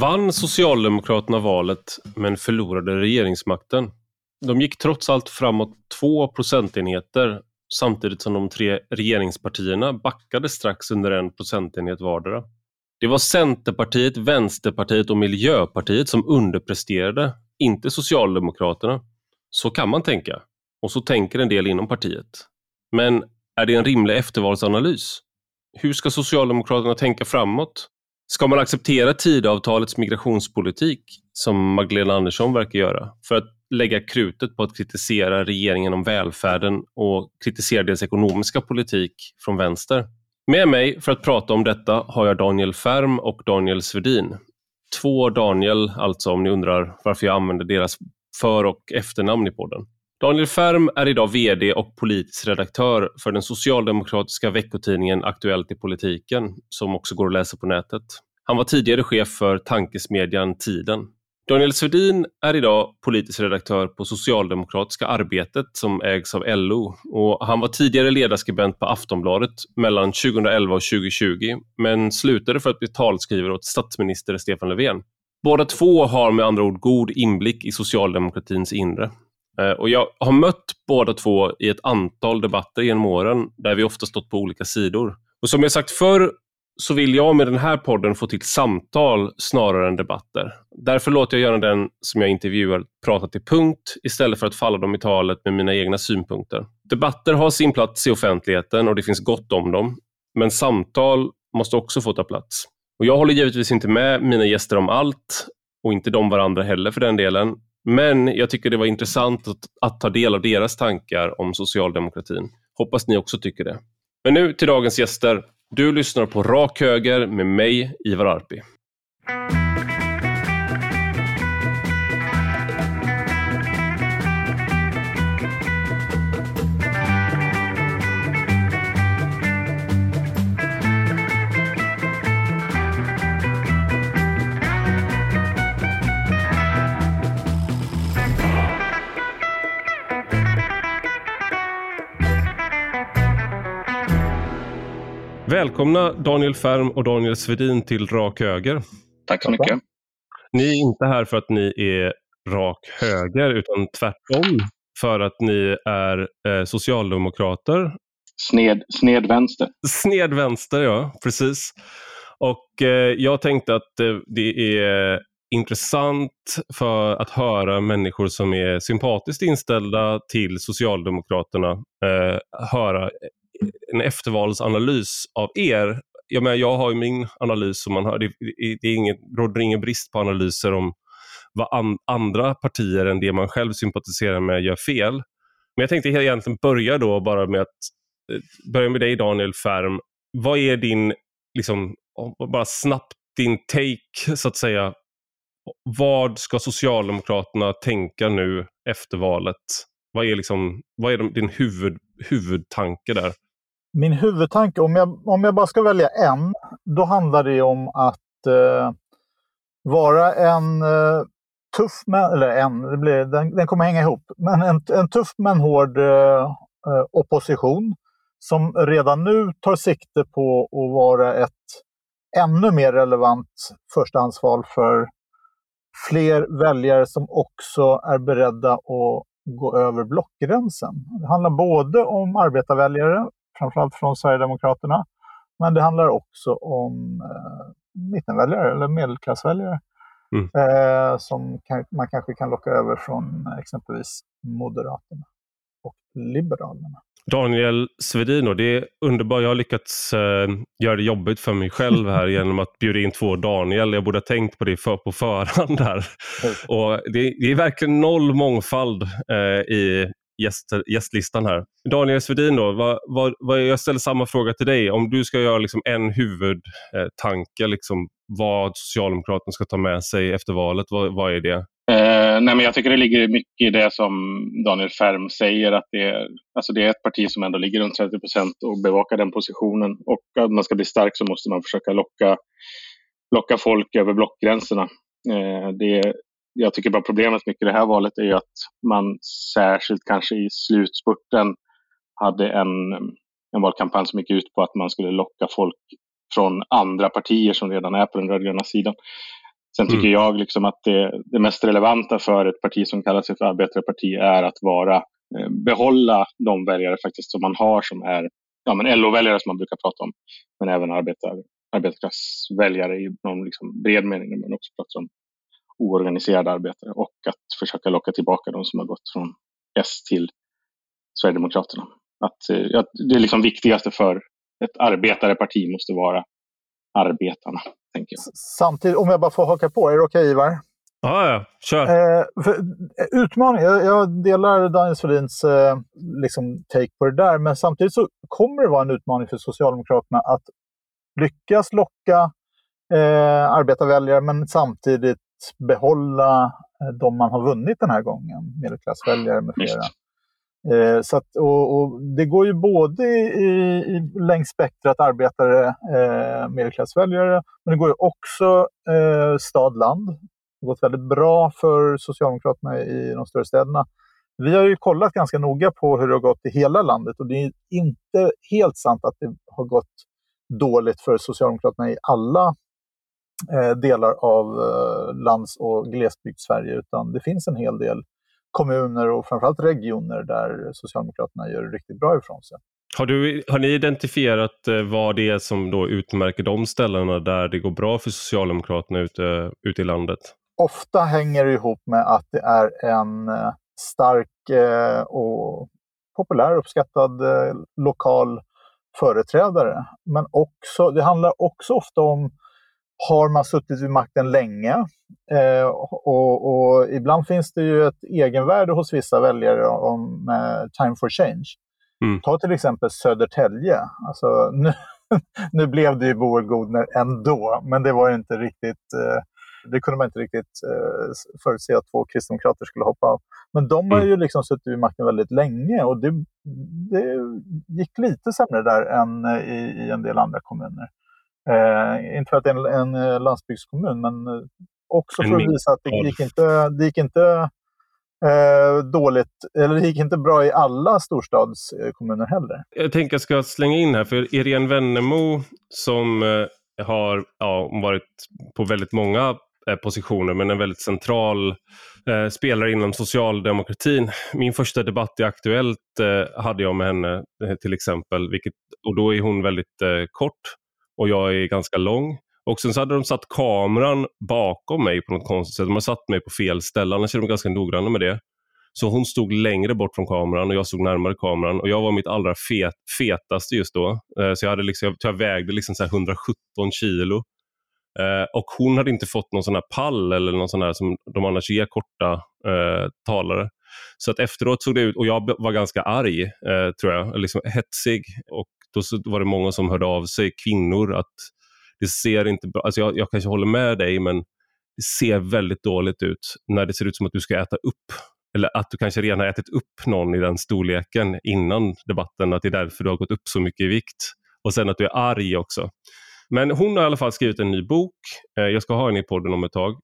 Vann Socialdemokraterna valet men förlorade regeringsmakten. De gick trots allt framåt två procentenheter samtidigt som de tre regeringspartierna backade strax under en procentenhet vardera. Det var Centerpartiet, Vänsterpartiet och Miljöpartiet som underpresterade, inte Socialdemokraterna. Så kan man tänka. Och så tänker en del inom partiet. Men är det en rimlig eftervalsanalys? Hur ska Socialdemokraterna tänka framåt? Ska man acceptera Tidöavtalets migrationspolitik, som Magdalena Andersson verkar göra, för att lägga krutet på att kritisera regeringen om välfärden och kritisera deras ekonomiska politik från vänster? Med mig för att prata om detta har jag Daniel Färm och Daniel Svedin. Två Daniel, alltså om ni undrar varför jag använder deras för och efternamn i podden. Daniel Färm är idag VD och politisk redaktör för den socialdemokratiska veckotidningen Aktuellt i politiken, som också går att läsa på nätet. Han var tidigare chef för tankesmedjan Tiden. Daniel Svedin är idag politisk redaktör på Socialdemokratiska arbetet som ägs av LO och han var tidigare ledarskribent på Aftonbladet mellan 2011 och 2020 men slutade för att bli talskrivare åt statsminister Stefan Löfven. Båda två har med andra ord god inblick i socialdemokratins inre. Eh, och jag har mött båda två i ett antal debatter genom åren där vi ofta stått på olika sidor. Och som jag sagt förr så vill jag med den här podden få till samtal snarare än debatter. Därför låter jag gärna den som jag intervjuar prata till punkt istället för att falla dem i talet med mina egna synpunkter. Debatter har sin plats i offentligheten och det finns gott om dem. Men samtal måste också få ta plats. Och jag håller givetvis inte med mina gäster om allt och inte de varandra heller för den delen. Men jag tycker det var intressant att, att ta del av deras tankar om socialdemokratin. Hoppas ni också tycker det. Men nu till dagens gäster. Du lyssnar på Rak Höger med mig, Ivar Arpi. Välkomna Daniel Färm och Daniel Svedin till Rak Höger. Tack så mycket. Ni är inte här för att ni är rak höger utan tvärtom för att ni är eh, socialdemokrater. Sned, sned vänster. Sned vänster, ja. Precis. Och eh, jag tänkte att eh, det är intressant för att höra människor som är sympatiskt inställda till Socialdemokraterna eh, höra en eftervalsanalys av er. Jag, menar, jag har ju min analys och man har. Det, det är ingen, råder ingen brist på analyser om vad an, andra partier än det man själv sympatiserar med gör fel. Men jag tänkte egentligen börja då bara med att eh, börja med dig Daniel Färm. Vad är din, liksom, bara snabbt din take så att säga. Vad ska Socialdemokraterna tänka nu efter valet? Vad är, liksom, vad är din huvud, huvudtanke där? Min huvudtanke, om jag, om jag bara ska välja en, då handlar det om att eh, vara en eh, tuff, men, eller en, det blir, den, den kommer hänga ihop, men en, en tuff men hård eh, eh, opposition som redan nu tar sikte på att vara ett ännu mer relevant förstahandsval för fler väljare som också är beredda att gå över blockgränsen. Det handlar både om arbetarväljare framförallt från Sverigedemokraterna. Men det handlar också om eh, mittenväljare eller medelklassväljare. Mm. Eh, som kan, man kanske kan locka över från exempelvis Moderaterna och Liberalerna. Daniel Svedino, det är underbart. Jag har lyckats eh, göra det jobbigt för mig själv här genom att bjuda in två Daniel. Jag borde ha tänkt på det för, på förhand här. Och det, det, är verkligen noll mångfald eh, i gäster, gästlistan här. Daniel Svedin då, vad, vad, vad, jag ställer samma fråga till dig. Om du ska göra liksom en huvudtanke, liksom, vad Socialdemokraterna ska ta med sig efter valet, vad, vad är det? Eh, nej men jag tycker det ligger mycket i det som Daniel Färm säger, att det är, alltså det är ett parti som ändå ligger runt 30 procent och bevakar den positionen. Och om man ska bli stark så måste man försöka locka, locka folk över blockgränserna. Eh, det, jag tycker bara problemet mycket i det här valet är ju att man särskilt kanske i slutspurten hade en, en valkampanj som gick ut på att man skulle locka folk från andra partier som redan är på den rödgröna sidan. Sen tycker mm. jag liksom att det, det, mest relevanta för ett parti som kallar sig för arbetareparti är att vara, eh, behålla de väljare faktiskt som man har som är ja, LO-väljare som man brukar prata om, men även arbetar, arbetarklassväljare i någon liksom bred mening när man också pratar om oorganiserade arbetare och att försöka locka tillbaka de som har gått från S till Sverigedemokraterna. Att, eh, att det är liksom viktigaste för ett arbetareparti måste vara arbetarna. Tänker jag. Samtidigt, om jag bara får haka på, är det okej okay, Ivar? Ja, ja, kör. Eh, för, eh, utmaning, jag, jag, delar Daniel Svedins eh, liksom take på det där, men samtidigt så kommer det vara en utmaning för Socialdemokraterna att lyckas locka eh, arbetarväljare, men samtidigt behålla eh, de man har vunnit den här gången, medelklassväljare med flera. Eh, så att, och, och, det går ju både i, i, längs spektrat arbetare, eh, medelklassväljare, men det går ju också eh, stad-land. Det har gått väldigt bra för Socialdemokraterna i de större städerna. Vi har ju kollat ganska noga på hur det har gått i hela landet och det är inte helt sant att det har gått dåligt för Socialdemokraterna i alla delar av eh, lands och glesbygd-Sverige, utan det finns en hel del kommuner och framförallt regioner där Socialdemokraterna gör riktigt bra ifrån sig. Har, du, har ni identifierat eh, vad det är som då utmärker de ställena där det går bra för Socialdemokraterna ute, ute i landet? Ofta hänger det ihop med att det är en eh, stark eh, och populär, uppskattad lokal företrädare. Men också, det handlar också ofta om har man suttit vid makten länge eh, och, och, ibland finns det ju ett egenvärde hos vissa väljare om eh, time for change. Mm. Ta till exempel Södertälje. Alltså, nu, nu blev det ju Boel Godner ändå, men det var inte riktigt eh, det kunde man inte riktigt eh, förutse att två kristdemokrater skulle hoppa av. Men de har mm. ju liksom suttit vid makten väldigt länge och det, det gick lite sämre där än i, i en del andra kommuner. Eh, inte för att det är en, en eh, landsbygdskommun, men eh, också för att visa att det gick inte, det gick inte eh, dåligt, eller det gick inte bra i alla storstadskommuner heller. Jag tänker jag ska slänga in här, för Irene Wennemo som eh, har ja, varit på väldigt många eh, positioner, men en väldigt central eh, spelare inom socialdemokratin. Min första debatt i Aktuellt eh, hade jag med henne till exempel, vilket, och då är hon väldigt kort och jag är ganska lång. Och sen så hade de satt kameran bakom mig på något konstigt sätt. De har satt mig på fel ställe, annars är de ganska noggranna med det. Så hon stod längre bort från kameran och jag stod närmare kameran och jag var mitt allra fet, fetaste just då. Eh, så jag, hade liksom, jag vägde liksom så 117 kilo. Eh, och hon hade inte fått någon sån här pall eller någon sån här som de annars ger korta eh, talare. Så att efteråt såg det ut, och jag var ganska arg eh, tror jag, liksom hetsig. Och då var det många som hörde av sig, kvinnor, att det ser inte bra alltså jag, jag kanske håller med dig, men det ser väldigt dåligt ut när det ser ut som att du ska äta upp eller att du kanske redan har ätit upp någon i den storleken innan debatten, att det är därför du har gått upp så mycket i vikt. Och sen att du är arg också. Men hon har i alla fall skrivit en ny bok. Eh, jag ska ha henne i podden om ett tag.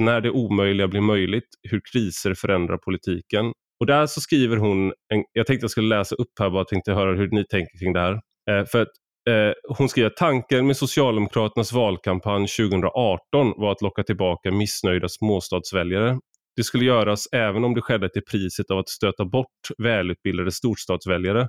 När det omöjliga blir möjligt, hur kriser förändrar politiken. Och där så skriver hon, en, jag tänkte jag skulle läsa upp här, bara tänkte höra hur ni tänker kring det här. Eh, för att, eh, hon skriver att tanken med Socialdemokraternas valkampanj 2018 var att locka tillbaka missnöjda småstadsväljare. Det skulle göras även om det skedde till priset av att stöta bort välutbildade storstadsväljare.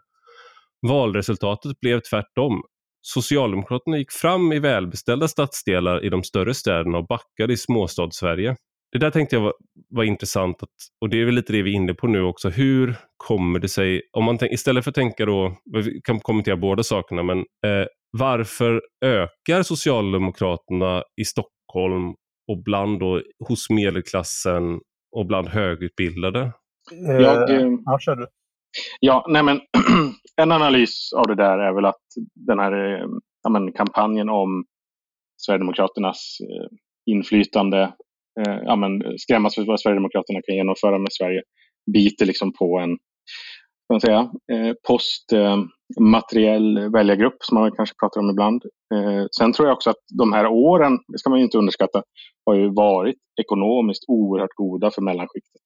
Valresultatet blev tvärtom. Socialdemokraterna gick fram i välbeställda stadsdelar i de större städerna och backade i småstadssverige det där tänkte jag var, var intressant att, och det är väl lite det vi är inne på nu också. Hur kommer det sig, om man tänk, istället för att tänka då, vi kan kommentera båda sakerna, men eh, varför ökar Socialdemokraterna i Stockholm och bland då, hos medelklassen och bland högutbildade? Jag, eh, ja, kör du. Ja, nej men, en analys av det där är väl att den här eh, ja, men, kampanjen om Sverigedemokraternas eh, inflytande eh, ja, men, skrämmas för vad Sverigedemokraterna kan genomföra med Sverige biter liksom på en man säga, eh, postmateriell eh, väljargrupp som man kanske pratar om ibland. Eh, sen tror jag också att de här åren, det ska man inte underskatta, har ju varit ekonomiskt oerhört goda för mellanskiktet.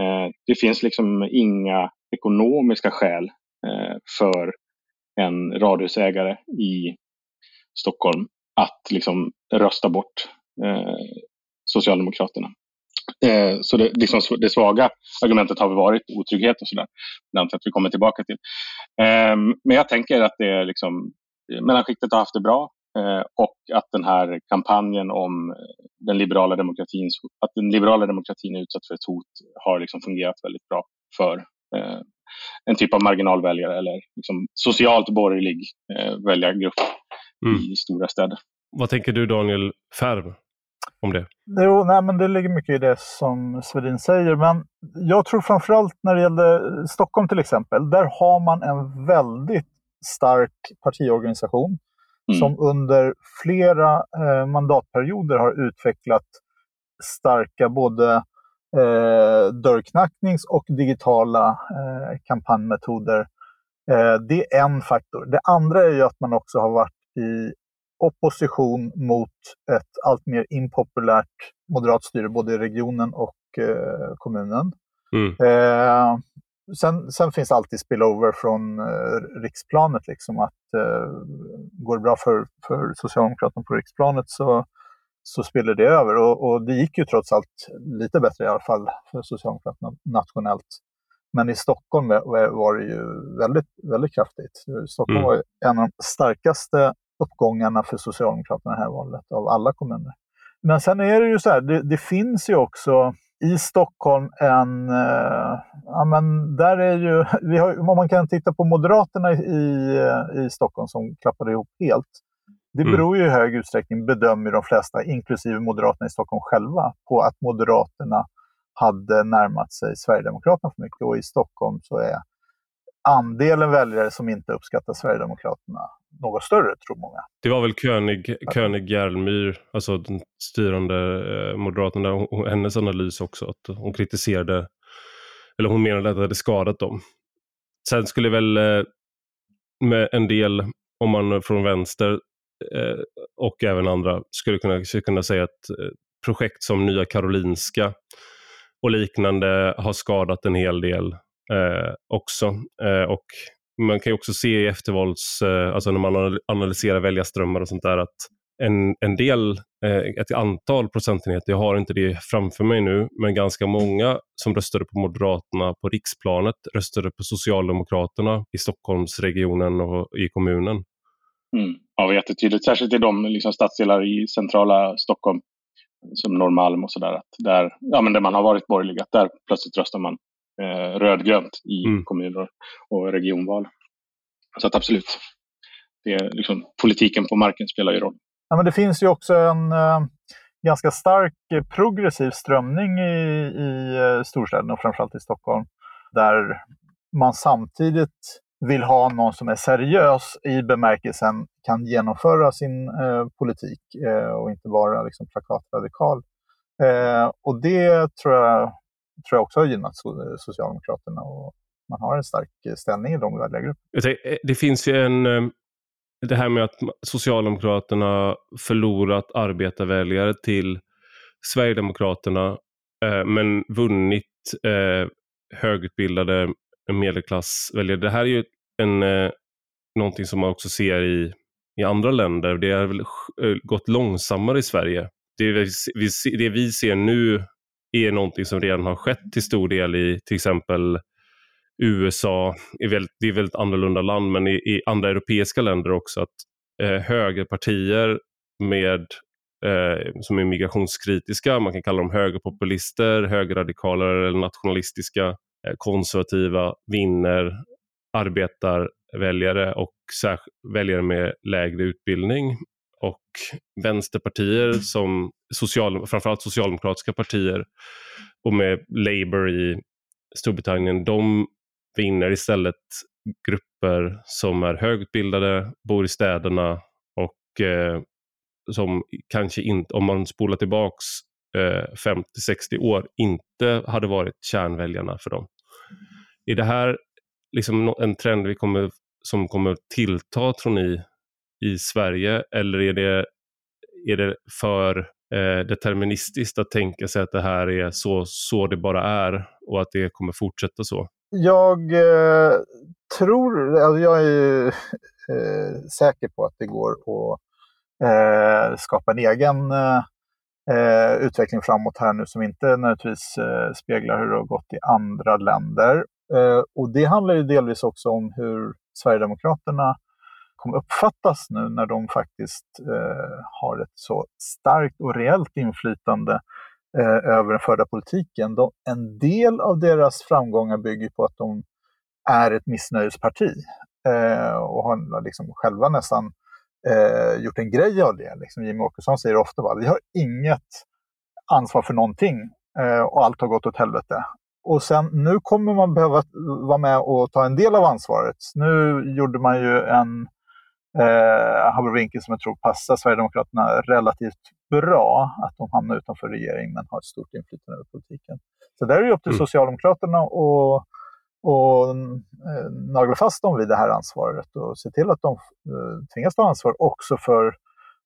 Eh, det finns liksom inga ekonomiska skäl eh, för en radhusägare i Stockholm att liksom rösta bort eh, Socialdemokraterna. Eh, så det, liksom, det svaga argumentet har varit otrygghet och sådär. Det antar att vi kommer tillbaka till. Eh, men jag tänker att det är liksom, mellanskiktet har haft det bra eh, och att den här kampanjen om den liberala demokratin, att den liberala demokratin är utsatt för ett hot har liksom fungerat väldigt bra för eh, en typ av marginalväljare eller liksom socialt borgerlig eh, väljargrupp mm. i stora städer. Vad tänker du Daniel Färm om det? Jo, nej, men det ligger mycket i det som Svedin säger. Men jag tror framförallt när det gäller Stockholm till exempel, där har man en väldigt stark partiorganisation mm. som under flera eh, mandatperioder har utvecklat starka både eh, dörrknacknings och digitala eh, kampanjmetoder. Eh, det är en faktor. Det andra är ju att man också har varit i opposition mot ett allt mer impopulärt moderat styre både i regionen och eh, kommunen. Mm. Eh, sen, sen, finns alltid spillover från eh, riksplanet. Liksom, att eh, Går det bra för, för Socialdemokraterna på riksplanet så, så spiller det över. Och, och, det gick ju trots allt lite bättre i alla fall för Socialdemokraterna nationellt. Men i Stockholm var det ju väldigt, väldigt kraftigt. Stockholm mm. var en av de starkaste uppgångarna för Socialdemokraterna i det här valet av alla kommuner. Men sen är det ju så här, det, det finns ju också i Stockholm en... Eh, ja, men där är ju, vi har, om man kan titta på Moderaterna i, i Stockholm som klappade ihop helt. Det mm. beror ju i hög utsträckning, bedömer de flesta, inklusive Moderaterna i Stockholm själva, på att Moderaterna hade närmat sig Sverigedemokraterna för mycket. Och i Stockholm så är andelen väljare som inte uppskattar Sverigedemokraterna något större, tror många. Det var väl König, König Järlmyr, alltså den styrande eh, moderaterna, och hennes analys också, att hon kritiserade, eller hon menade att det hade skadat dem. Sen skulle väl eh, med en del, om man från vänster eh, och även andra, skulle kunna, skulle kunna säga att projekt som Nya Karolinska och liknande har skadat en hel del också. Och man kan ju också se i eftervals, eh, alltså när man analyserar väljarströmmar och sånt där, att en, en del, eh, ett antal procentenheter, jag har inte det framför mig nu, men ganska många som röstade på Moderaterna på riksplanet röstade på Socialdemokraterna i Stockholmsregionen och i kommunen. Mm. Ja, jättetydligt, särskilt i de liksom, stadsdelar i centrala Stockholm som Norrmalm och sådär, där, ja, där man har varit borgerlig, att där plötsligt röstar man eh, rödgrönt i mm. kommuner och regionval. Så att absolut, det är liksom, politiken på marken spelar ju roll. Ja, men det finns ju också en eh, ganska stark progressiv strömning i, i eh, storstäderna, och framförallt i Stockholm, där man samtidigt vill ha någon som är seriös i bemärkelsen kan genomföra sin eh, politik eh, och inte vara liksom, plakatradikal. Eh, och det tror jag tror jag också har gynnat Socialdemokraterna. Och man har en stark ställning i de väljargrupperna. Eh, det finns ju en... Eh, det här med att Socialdemokraterna förlorat arbetarväljare till Sverigedemokraterna eh, men vunnit högutbildade medelklassväljare. Det här är ju en, någonting som man också ser i, i andra länder. Det har väl gått långsammare i Sverige. Det vi, det vi ser nu är någonting som redan har skett till stor del i till exempel USA, är väldigt, det är ett väldigt annorlunda land, men i, i andra europeiska länder också, att eh, högerpartier med, eh, som är migrationskritiska, man kan kalla dem högerpopulister, högerradikaler eller nationalistiska, eh, konservativa, vinner arbetarväljare och väljare med lägre utbildning och vänsterpartier som social, framförallt socialdemokratiska partier och med Labour i Storbritannien, de vinner istället grupper som är högutbildade, bor i städerna och eh, som kanske inte, om man spolar tillbaks eh, 50-60 år, inte hade varit kärnväljarna för dem. Är det här liksom en trend vi kommer, som kommer tillta, tror ni, i Sverige eller är det, är det för eh, deterministiskt att tänka sig att det här är så, så det bara är och att det kommer fortsätta så? Jag eh, tror, alltså jag är eh, säker på att det går att eh, skapa en egen eh, eh, utveckling framåt här nu som inte nödvändigtvis eh, speglar hur det har gått i andra länder. Eh, och det handlar ju delvis också om hur Sverigedemokraterna kommer uppfattas nu när de faktiskt eh, har ett så starkt och reellt inflytande eh, över den förda politiken. De, en del av deras framgångar bygger på att de är ett missnöjesparti eh, och har liksom själva nästan eh, gjort en grej av det. Liksom Jimmy Åkesson säger ofta att vi har inget ansvar för någonting eh, och allt har gått åt helvete. Och sen nu kommer man behöva vara med och ta en del av ansvaret. Nu gjorde man ju en eh, abrovinkel som jag tror passar Sverigedemokraterna relativt bra. Att de hamnar utanför regering men har ett stort inflytande över politiken. Så där är det upp till mm. Socialdemokraterna att och eh, nagla fast dem vid det här ansvaret och se till att de eh, tvingas ta ansvar också för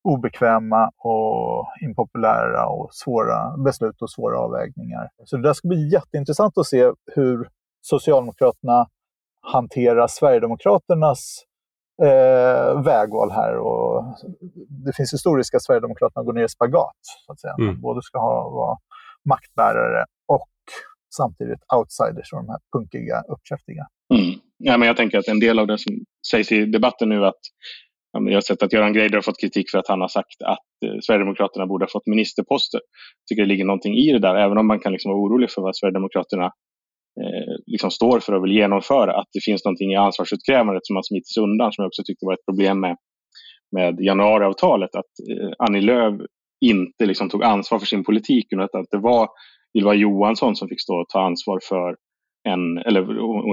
obekväma och impopulära och svåra beslut och svåra avvägningar. Så det där ska bli jätteintressant att se hur Socialdemokraterna hanterar Sverigedemokraternas eh, vägval här. Och det finns historiska Sverigedemokraterna går ner i spagat. Så att säga. Mm. Både ska ha, vara maktbärare och samtidigt outsiders och de här punkiga, uppkäftiga. Mm. Ja, men jag tänker att en del av det som sägs i debatten nu att jag har sett att Göran Greider har fått kritik för att han har sagt att eh, Sverigedemokraterna borde ha fått ministerposter. Jag tycker det ligger någonting i det där, även om man kan liksom vara orolig för vad Sverigedemokraterna liksom står för och vill genomföra. Att det finns någonting i ansvarsutkrävandet som har smitits undan, som jag också tyckte var ett problem med, med januariavtalet. Att eh, Annie Lööf inte liksom tog ansvar för sin politik, utan att det var Ylva Johansson som fick stå och ta ansvar för en, eller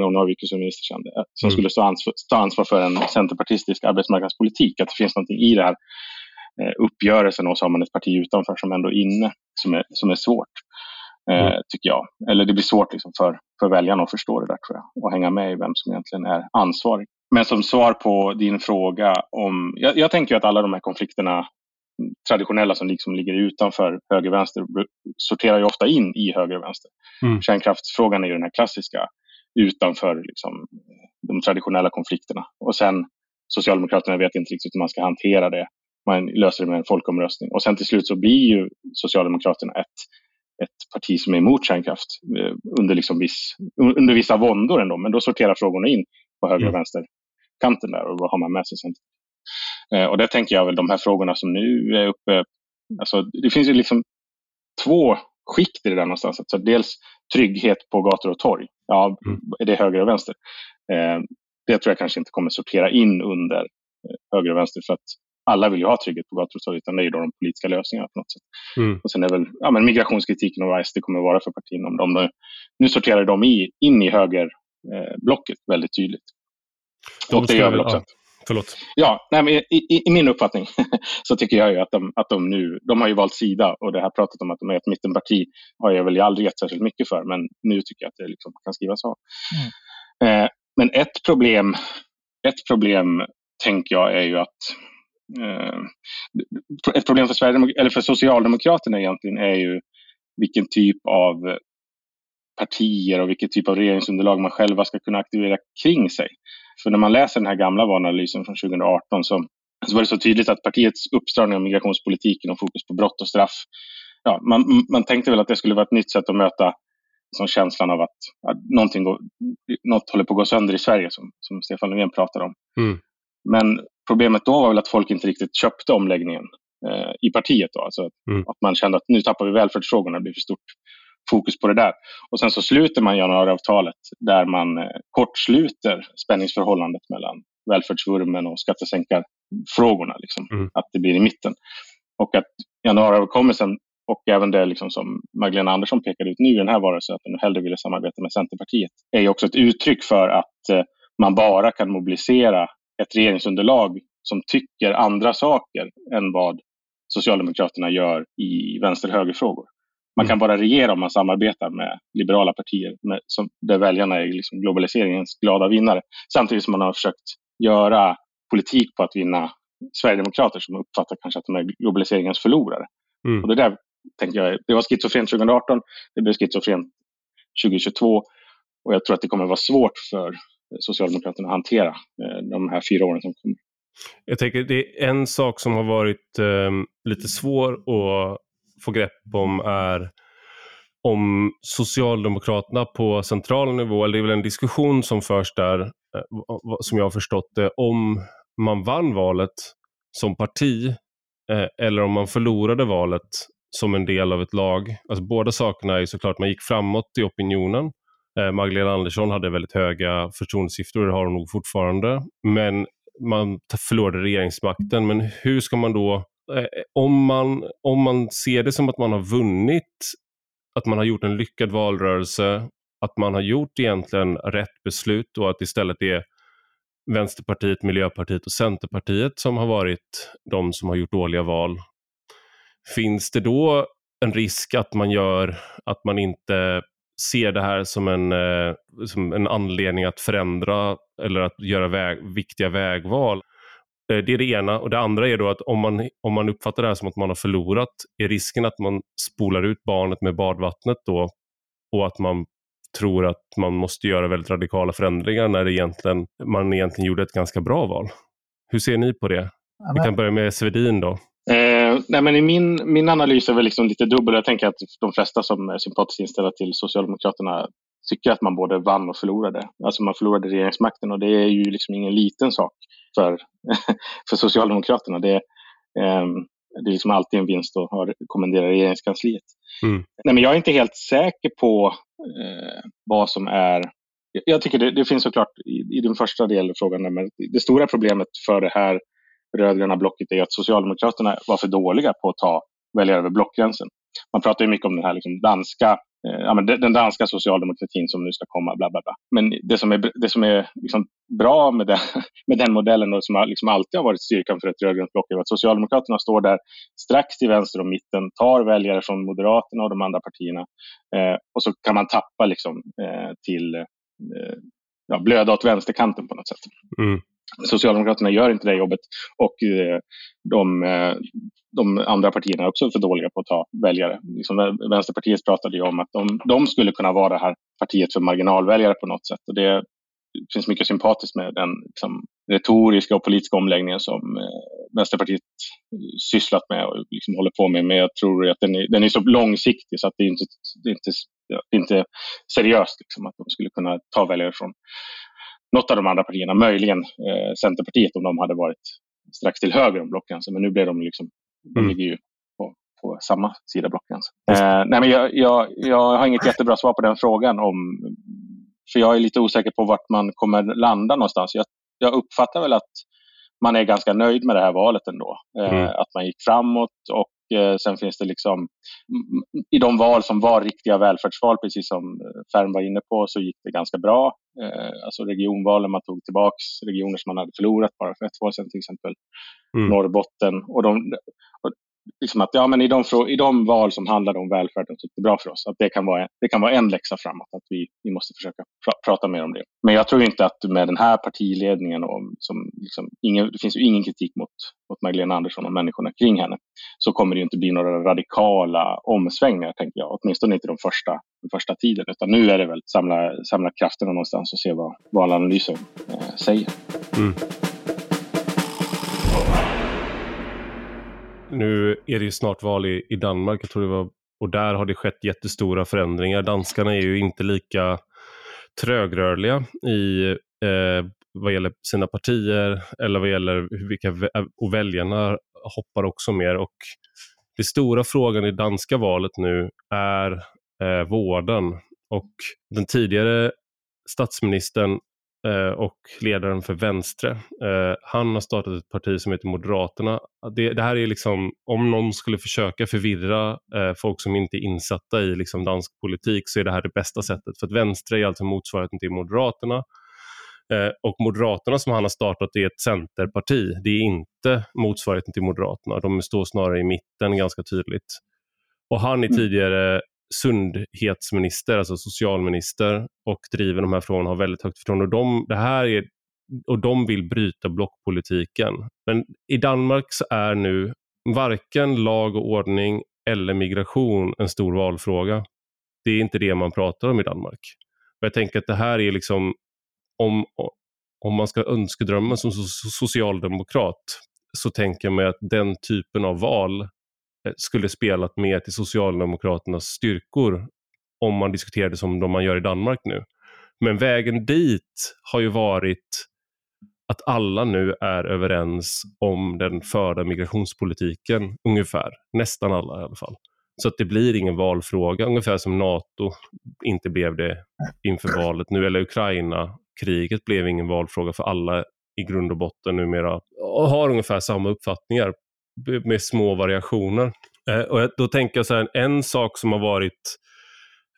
hon avgick som minister sen, som mm. skulle stå ansvar, ta ansvar för en centerpartistisk arbetsmarknadspolitik. Att det finns någonting i det här eh, uppgörelsen och så har man ett parti utanför som ändå är inne, som är, som är svårt. Eh, mm. Tycker jag. Eller det blir svårt liksom för, för väljarna att förstå det där tror jag. Och hänga med i vem som egentligen är ansvarig. Men som svar på din fråga om... Jag, jag tänker att alla de här konflikterna traditionella som liksom ligger utanför höger-vänster sorterar ju ofta in i höger-vänster. Mm. Kärnkraftsfrågan är ju den här klassiska utanför liksom, de traditionella konflikterna. Och sen Socialdemokraterna vet inte riktigt hur man ska hantera det. Man löser det med en folkomröstning. Och sen till slut så blir ju Socialdemokraterna ett, ett parti som är emot kärnkraft eh, under, liksom viss, under vissa våndor ändå. Men då sorterar frågorna in på höger och mm. vänsterkanten där och vad har man med sig sen Eh, och det tänker jag väl de här frågorna som nu är uppe, alltså det finns ju liksom två skikt i det där någonstans. Alltså dels trygghet på gator och torg. Ja, mm. är det höger och vänster? Eh, det tror jag kanske inte kommer sortera in under höger och vänster för att alla vill ju ha trygghet på gator och torg, utan det är ju de politiska lösningarna på något sätt. Mm. Och sen är väl ja, men migrationskritiken och vad SD kommer vara för partierna. Om de, de, nu sorterar de i, in i högerblocket eh, väldigt tydligt. De och det gör väl också ja. Förlåt. Ja, nej, men i, i, i, min uppfattning så tycker jag ju att de, att de nu, de har ju valt sida och det här pratet om att de är ett mittenparti har jag väl aldrig gett särskilt mycket för, men nu tycker jag att det liksom kan skrivas av. Mm. Eh, men ett problem, ett problem tänker jag är ju att ett problem för, eller för Socialdemokraterna egentligen är ju vilken typ av partier och vilket typ av regeringsunderlag man själva ska kunna aktivera kring sig. För när man läser den här gamla valanalysen från 2018 så, så var det så tydligt att partiets uppstramning av migrationspolitiken och fokus på brott och straff, ja, man, man tänkte väl att det skulle vara ett nytt sätt att möta som känslan av att, att någonting går, något håller på att gå sönder i Sverige, som, som Stefan Löfven pratar om. Mm. Men problemet då var väl att folk inte riktigt köpte omläggningen eh, i partiet. Då. Alltså mm. att man kände att nu tappar vi välfärdsfrågorna, det blir för stort fokus på det där. Och sen så sluter man januariavtalet där man eh, kortsluter spänningsförhållandet mellan välfärdsvurmen och skattesänkarfrågorna. Liksom, mm. Att det blir i mitten. Och att januariöverenskommelsen och även det liksom som Magdalena Andersson pekade ut nu i den här varelsen, att hon hellre ville samarbeta med Centerpartiet, är ju också ett uttryck för att eh, man bara kan mobilisera ett regeringsunderlag som tycker andra saker än vad Socialdemokraterna gör i vänster-höger-frågor. Man kan mm. bara regera om man samarbetar med liberala partier med, som, där väljarna är liksom globaliseringens glada vinnare. Samtidigt som man har försökt göra politik på att vinna sverigedemokrater som uppfattar kanske att de är globaliseringens förlorare. Mm. Och det där tänker jag, det var schizofrent 2018, det blev schizofrent 2022 och jag tror att det kommer vara svårt för Socialdemokraterna att hantera eh, de här fyra åren som kommer. Jag tänker det är en sak som har varit eh, lite svår att få grepp om är om Socialdemokraterna på central nivå, eller det är väl en diskussion som förs där, eh, som jag har förstått det, om man vann valet som parti eh, eller om man förlorade valet som en del av ett lag. Alltså båda sakerna är såklart, man gick framåt i opinionen. Eh, Magdalena Andersson hade väldigt höga förtroendesiffror, det har hon nog fortfarande. Men man förlorade regeringsmakten. Men hur ska man då, eh, om man, om man ser det som att man har vunnit att man har gjort en lyckad valrörelse, att man har gjort egentligen rätt beslut och att istället är Vänsterpartiet, Miljöpartiet och Centerpartiet som har varit de som har gjort dåliga val. Finns det då en risk att man gör att man inte ser det här som en, eh, som en anledning att förändra eller att göra väg, viktiga vägval? Eh, det är det ena. Och Det andra är då att om man, om man uppfattar det här som att man har förlorat, är risken att man spolar ut barnet med badvattnet då och att man tror att man måste göra väldigt radikala förändringar när egentligen, man egentligen gjorde ett ganska bra val. Hur ser ni på det? Vi kan börja med Svedin då. Eh, nej men i min, min analys är väl liksom lite dubbel. Jag tänker att de flesta som är sympatiskt inställda till Socialdemokraterna tycker att man både vann och förlorade. Alltså man förlorade regeringsmakten och det är ju liksom ingen liten sak för, för Socialdemokraterna. Det, eh, det är liksom alltid en vinst att ha kommendera regeringskansliet. Mm. Nej, men jag är inte helt säker på eh, vad som är... Jag tycker det, det finns såklart i, i den första delen av frågan, men det stora problemet för det här rödgröna blocket är att Socialdemokraterna var för dåliga på att ta väljare över blockgränsen. Man pratar ju mycket om den här liksom danska Eh, ja, men den danska socialdemokratin som nu ska komma. Bla, bla, bla. Men det som är, det som är liksom bra med den, med den modellen och som liksom alltid har varit styrkan för ett rödgrönt block är att Socialdemokraterna står där strax till vänster om mitten, tar väljare från Moderaterna och de andra partierna eh, och så kan man tappa liksom, eh, till eh, ja, blöda åt vänsterkanten på något sätt. Mm. Socialdemokraterna gör inte det jobbet och eh, de, eh, de andra partierna är också för dåliga på att ta väljare. Liksom Vänsterpartiet pratade ju om att de, de skulle kunna vara det här partiet för marginalväljare på något sätt. Och det finns mycket sympatiskt med den liksom, retoriska och politiska omläggningen som eh, Vänsterpartiet sysslat med och liksom håller på med. Men jag tror att den är, den är så långsiktig så att det är inte, det är inte, det är inte seriöst liksom, att de skulle kunna ta väljare från något av de andra partierna, möjligen eh, Centerpartiet om de hade varit strax till höger om blockgränsen. Men nu blev de liksom, de mm. ligger ju på, på samma sida blockgränsen. Eh, nej, men jag, jag, jag har inget jättebra svar på den frågan. om För jag är lite osäker på vart man kommer landa någonstans. Jag, jag uppfattar väl att man är ganska nöjd med det här valet ändå. Eh, mm. Att man gick framåt och Eh, sen finns det liksom i de val som var riktiga välfärdsval, precis som eh, Färm var inne på, så gick det ganska bra. Eh, alltså regionvalen, man tog tillbaks regioner som man hade förlorat bara för ett år sedan, till exempel mm. Norrbotten. Och de, och liksom att, ja, men i, de, i de val som handlade om välfärden så är det bra för oss. Att det, kan vara, det kan vara en läxa framåt, att vi, vi måste försöka pra, prata mer om det. Men jag tror inte att med den här partiledningen, och som liksom, ingen, det finns ju ingen kritik mot, mot Magdalena Andersson och människorna kring henne, så kommer det inte bli några radikala omsvängningar, tänker jag. Åtminstone inte de första, den första tiden. Utan nu är det väl samla, samla krafterna någonstans och se vad valanalysen eh, säger. Mm. Nu är det ju snart val i, i Danmark, jag tror det var, och där har det skett jättestora förändringar. Danskarna är ju inte lika trögrörliga i eh, vad gäller sina partier eller vad gäller vilka och väljarna hoppar också mer. Och den stora frågan i danska valet nu är eh, vården och den tidigare statsministern och ledaren för Vänstre. Eh, han har startat ett parti som heter Moderaterna. Det, det här är liksom, om någon skulle försöka förvirra eh, folk som inte är insatta i liksom dansk politik så är det här det bästa sättet. För att Vänstre är alltså motsvarigheten till Moderaterna. Och Moderaterna som han har startat är ett centerparti. Det är inte motsvarigheten till Moderaterna. De står snarare i mitten ganska tydligt. Och han är mm. tidigare sundhetsminister, alltså socialminister och driver de här frågorna har väldigt högt förtroende. Och de, det här är, och de vill bryta blockpolitiken. Men i Danmark så är nu varken lag och ordning eller migration en stor valfråga. Det är inte det man pratar om i Danmark. Och jag tänker att det här är liksom, om, om man ska önskedrömma som socialdemokrat, så tänker man att den typen av val Eh, skulle spelat mer till Socialdemokraternas styrkor om man diskuterade som de man gör i Danmark nu. Men vägen dit har ju varit att alla nu är överens om den förda migrationspolitiken, ungefär. Nästan alla i alla fall. Så att det blir ingen valfråga, ungefär som NATO inte blev det inför valet nu, eller Ukraina-kriget blev ingen valfråga för alla i grund och botten numera och har ungefär samma uppfattningar med små variationer. Eh, och då tänker jag så här, en sak som har varit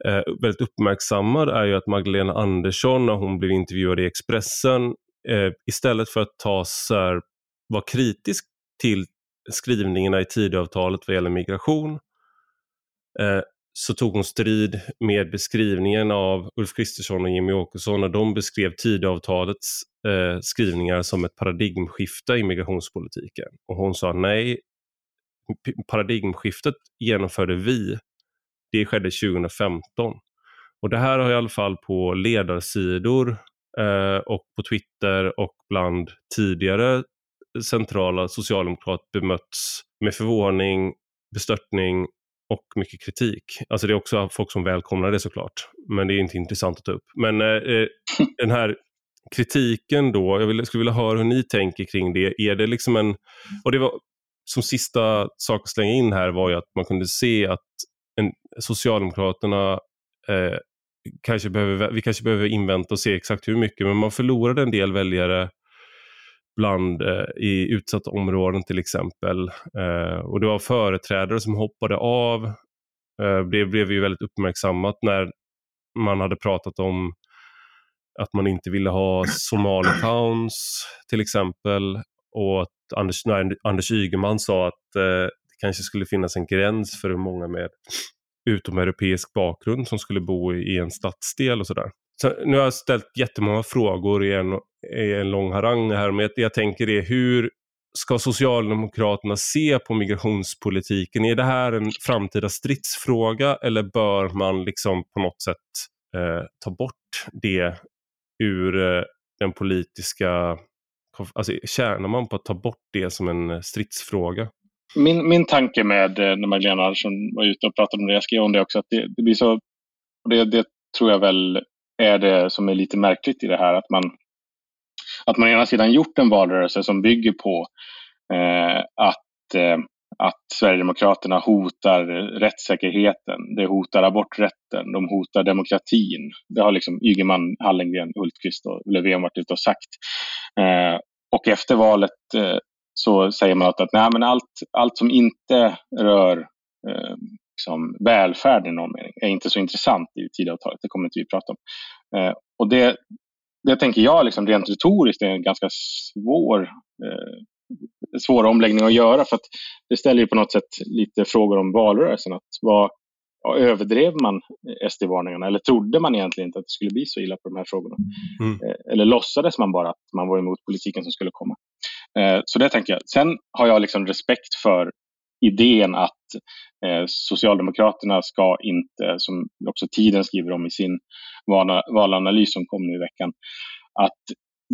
eh, väldigt uppmärksammad är ju att Magdalena Andersson när hon blev intervjuad i Expressen eh, istället för att ta så här, vara kritisk till skrivningarna i Tidöavtalet vad gäller migration eh, så tog hon strid med beskrivningen av Ulf Kristersson och Jimmy Åkesson när de beskrev Tidöavtalets eh, skrivningar som ett paradigmskifte i migrationspolitiken. Och hon sa nej, paradigmskiftet genomförde vi. Det skedde 2015. Och det här har i alla fall på ledarsidor eh, och på Twitter och bland tidigare centrala socialdemokrater bemötts med förvåning, bestörtning och mycket kritik. Alltså det är också folk som välkomnar det såklart, men det är inte intressant att ta upp. Men eh, eh den här kritiken då, jag vill, skulle vilja höra hur ni tänker kring det. Är det liksom en, och det var som sista sak att slänga in här var ju att man kunde se att en, Socialdemokraterna eh, kanske behöver, vi kanske behöver invänta och se exakt hur mycket, men man förlorade en del väljare bland eh, i utsatta områden till exempel. Eh, och det var företrädare som hoppade av. Eh, det blev ju väldigt uppmärksammat när man hade pratat om att man inte ville ha Somali Towns till exempel och att Anders, nej, Anders Ygeman sa att eh, det kanske skulle finnas en gräns för hur många med utomeuropeisk bakgrund som skulle bo i, i en stadsdel och sådär. Så nu har jag ställt jättemånga frågor i en, i en lång harang här, men jag tänker det, hur ska Socialdemokraterna se på migrationspolitiken? Är det här en framtida stridsfråga eller bör man liksom på något sätt eh, ta bort det ur eh, den politiska... Alltså tjänar man på att ta bort det som en eh, stridsfråga? Min, min tanke med eh, när Magdalena Andersson var ute och pratade om det, jag skrev om det också, att det, det blir så... Det, det tror jag väl är det som är lite märkligt i det här. Att man, att man å ena sidan gjort en valrörelse som bygger på eh, att, eh, att Sverigedemokraterna hotar rättssäkerheten, det hotar aborträtten, de hotar demokratin. Det har liksom Ygeman, Hallengren, Hultqvist och Löfven varit ute och sagt. Eh, och efter valet eh, så säger man att, att nej, men allt, allt som inte rör eh, liksom, välfärd i någon mening är inte så intressant i Tidöavtalet. Det kommer inte vi prata om. Eh, och det, det tänker jag liksom rent retoriskt är en ganska svår, eh, svår omläggning att göra för att det ställer ju på något sätt lite frågor om valrörelsen. Att vad, ja, överdrev man SD-varningarna eller trodde man egentligen inte att det skulle bli så illa på de här frågorna? Mm. Eh, eller låtsades man bara att man var emot politiken som skulle komma? Eh, så det tänker jag. Sen har jag liksom respekt för idén att eh, Socialdemokraterna ska inte, som också Tiden skriver om i sin valanalys som kom nu i veckan, att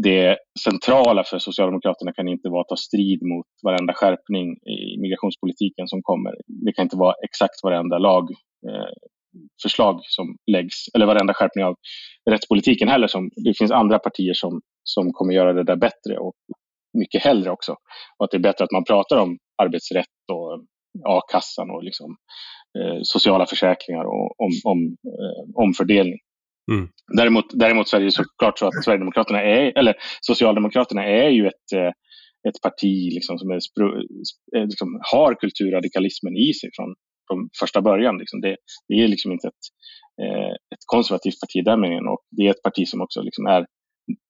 det centrala för Socialdemokraterna kan inte vara att ta strid mot varenda skärpning i migrationspolitiken som kommer. Det kan inte vara exakt varenda lagförslag eh, som läggs, eller varenda skärpning av rättspolitiken heller. Som, det finns andra partier som, som kommer göra det där bättre och mycket hellre också. Och att det är bättre att man pratar om arbetsrätt och a-kassan och liksom, eh, sociala försäkringar och om, om, eh, omfördelning. Mm. Däremot, däremot så är det såklart så att Sverigedemokraterna är, eller Socialdemokraterna är ju ett, eh, ett parti liksom som är, eh, liksom har kulturradikalismen i sig från, från första början. Liksom. Det, det är liksom inte ett, eh, ett konservativt parti i den meningen och det är ett parti som också liksom är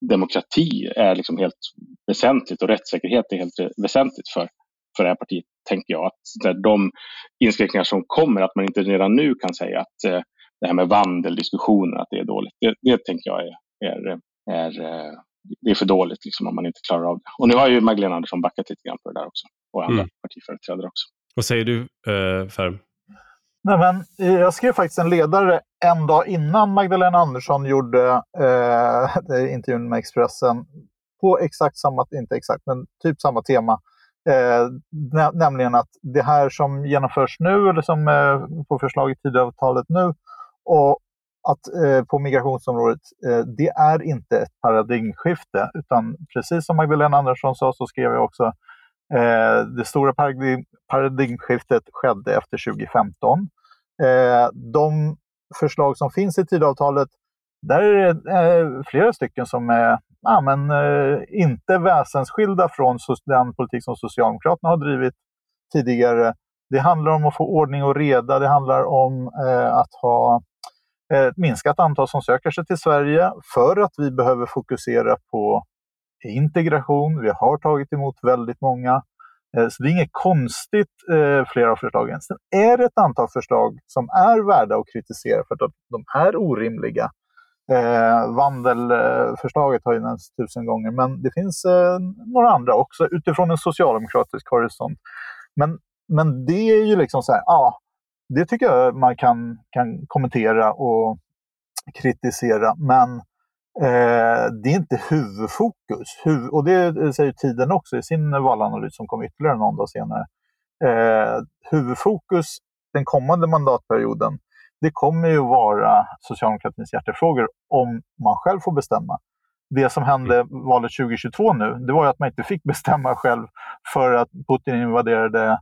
demokrati är liksom helt väsentligt och rättssäkerhet är helt väsentligt för, för det här partiet, tänker jag. Att de inskränkningar som kommer, att man inte redan nu kan säga att eh, det här med vandeldiskussioner, att det är dåligt. Det, det tänker jag är, är, är, eh, det är för dåligt liksom, om man inte klarar av det. Och nu har ju Magdalena Andersson backat lite grann på det där också. Och andra mm. partiföreträdare också. Vad säger du, eh, Färm? Nej, men, eh, jag skrev faktiskt en ledare en dag innan Magdalena Andersson gjorde eh, intervjun med Expressen på exakt samma, inte exakt, men typ samma tema. Eh, nämligen att det här som genomförs nu, eller som eh, på förslag i Tidöavtalet nu, och att eh, på migrationsområdet, eh, det är inte ett paradigmskifte, utan precis som Magdalena Andersson sa så skrev jag också, eh, det stora paradigm paradigmskiftet skedde efter 2015. Eh, de förslag som finns i Tidöavtalet, där är det eh, flera stycken som är ja, men, eh, inte väsensskilda från den politik som Socialdemokraterna har drivit tidigare. Det handlar om att få ordning och reda, det handlar om eh, att ha ett minskat antal som söker sig till Sverige för att vi behöver fokusera på integration. Vi har tagit emot väldigt många. Eh, så det är inget konstigt, eh, flera av förslagen. Sen är det ett antal förslag som är värda att kritisera för att de är orimliga. Eh, vandelförslaget har ju nämnts tusen gånger, men det finns eh, några andra också utifrån en socialdemokratisk horisont. Men, men det är ju liksom så här, ja, det tycker jag man kan, kan kommentera och kritisera, men eh, det är inte huvudfokus. Huv och det säger tiden också i sin valanalys som kom ytterligare någon dag senare. Eh, huvudfokus den kommande mandatperioden det kommer ju vara socialdemokratins hjärtefrågor om man själv får bestämma. Det som hände mm. valet 2022 nu, det var ju att man inte fick bestämma själv för att Putin invaderade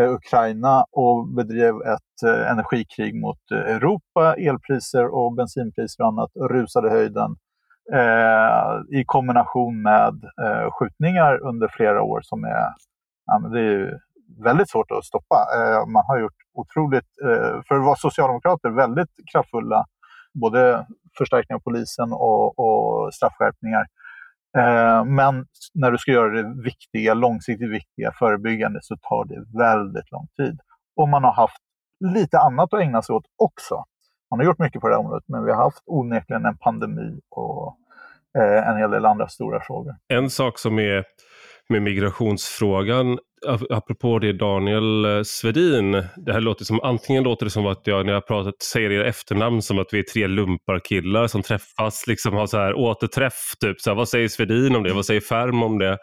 eh, Ukraina och bedrev ett eh, energikrig mot eh, Europa. Elpriser och bensinpriser och annat rusade höjden eh, i kombination med eh, skjutningar under flera år som är, ja, det är väldigt svårt att stoppa. Eh, man har gjort otroligt, eh, för att vara socialdemokrater, väldigt kraftfulla både förstärkning av polisen och, och straffskärpningar. Eh, men när du ska göra det viktiga, långsiktigt viktiga, förebyggande så tar det väldigt lång tid. Och man har haft lite annat att ägna sig åt också. Man har gjort mycket på det här området, men vi har haft onekligen en pandemi och eh, en hel del andra stora frågor. En sak som är med migrationsfrågan apropå det Daniel eh, Svedin, det här låter som, antingen låter det som att jag när jag pratat säger er efternamn som att vi är tre lumparkillar som träffas, liksom har så här återträff, typ så här, vad säger Svedin om det, vad säger Färm om det?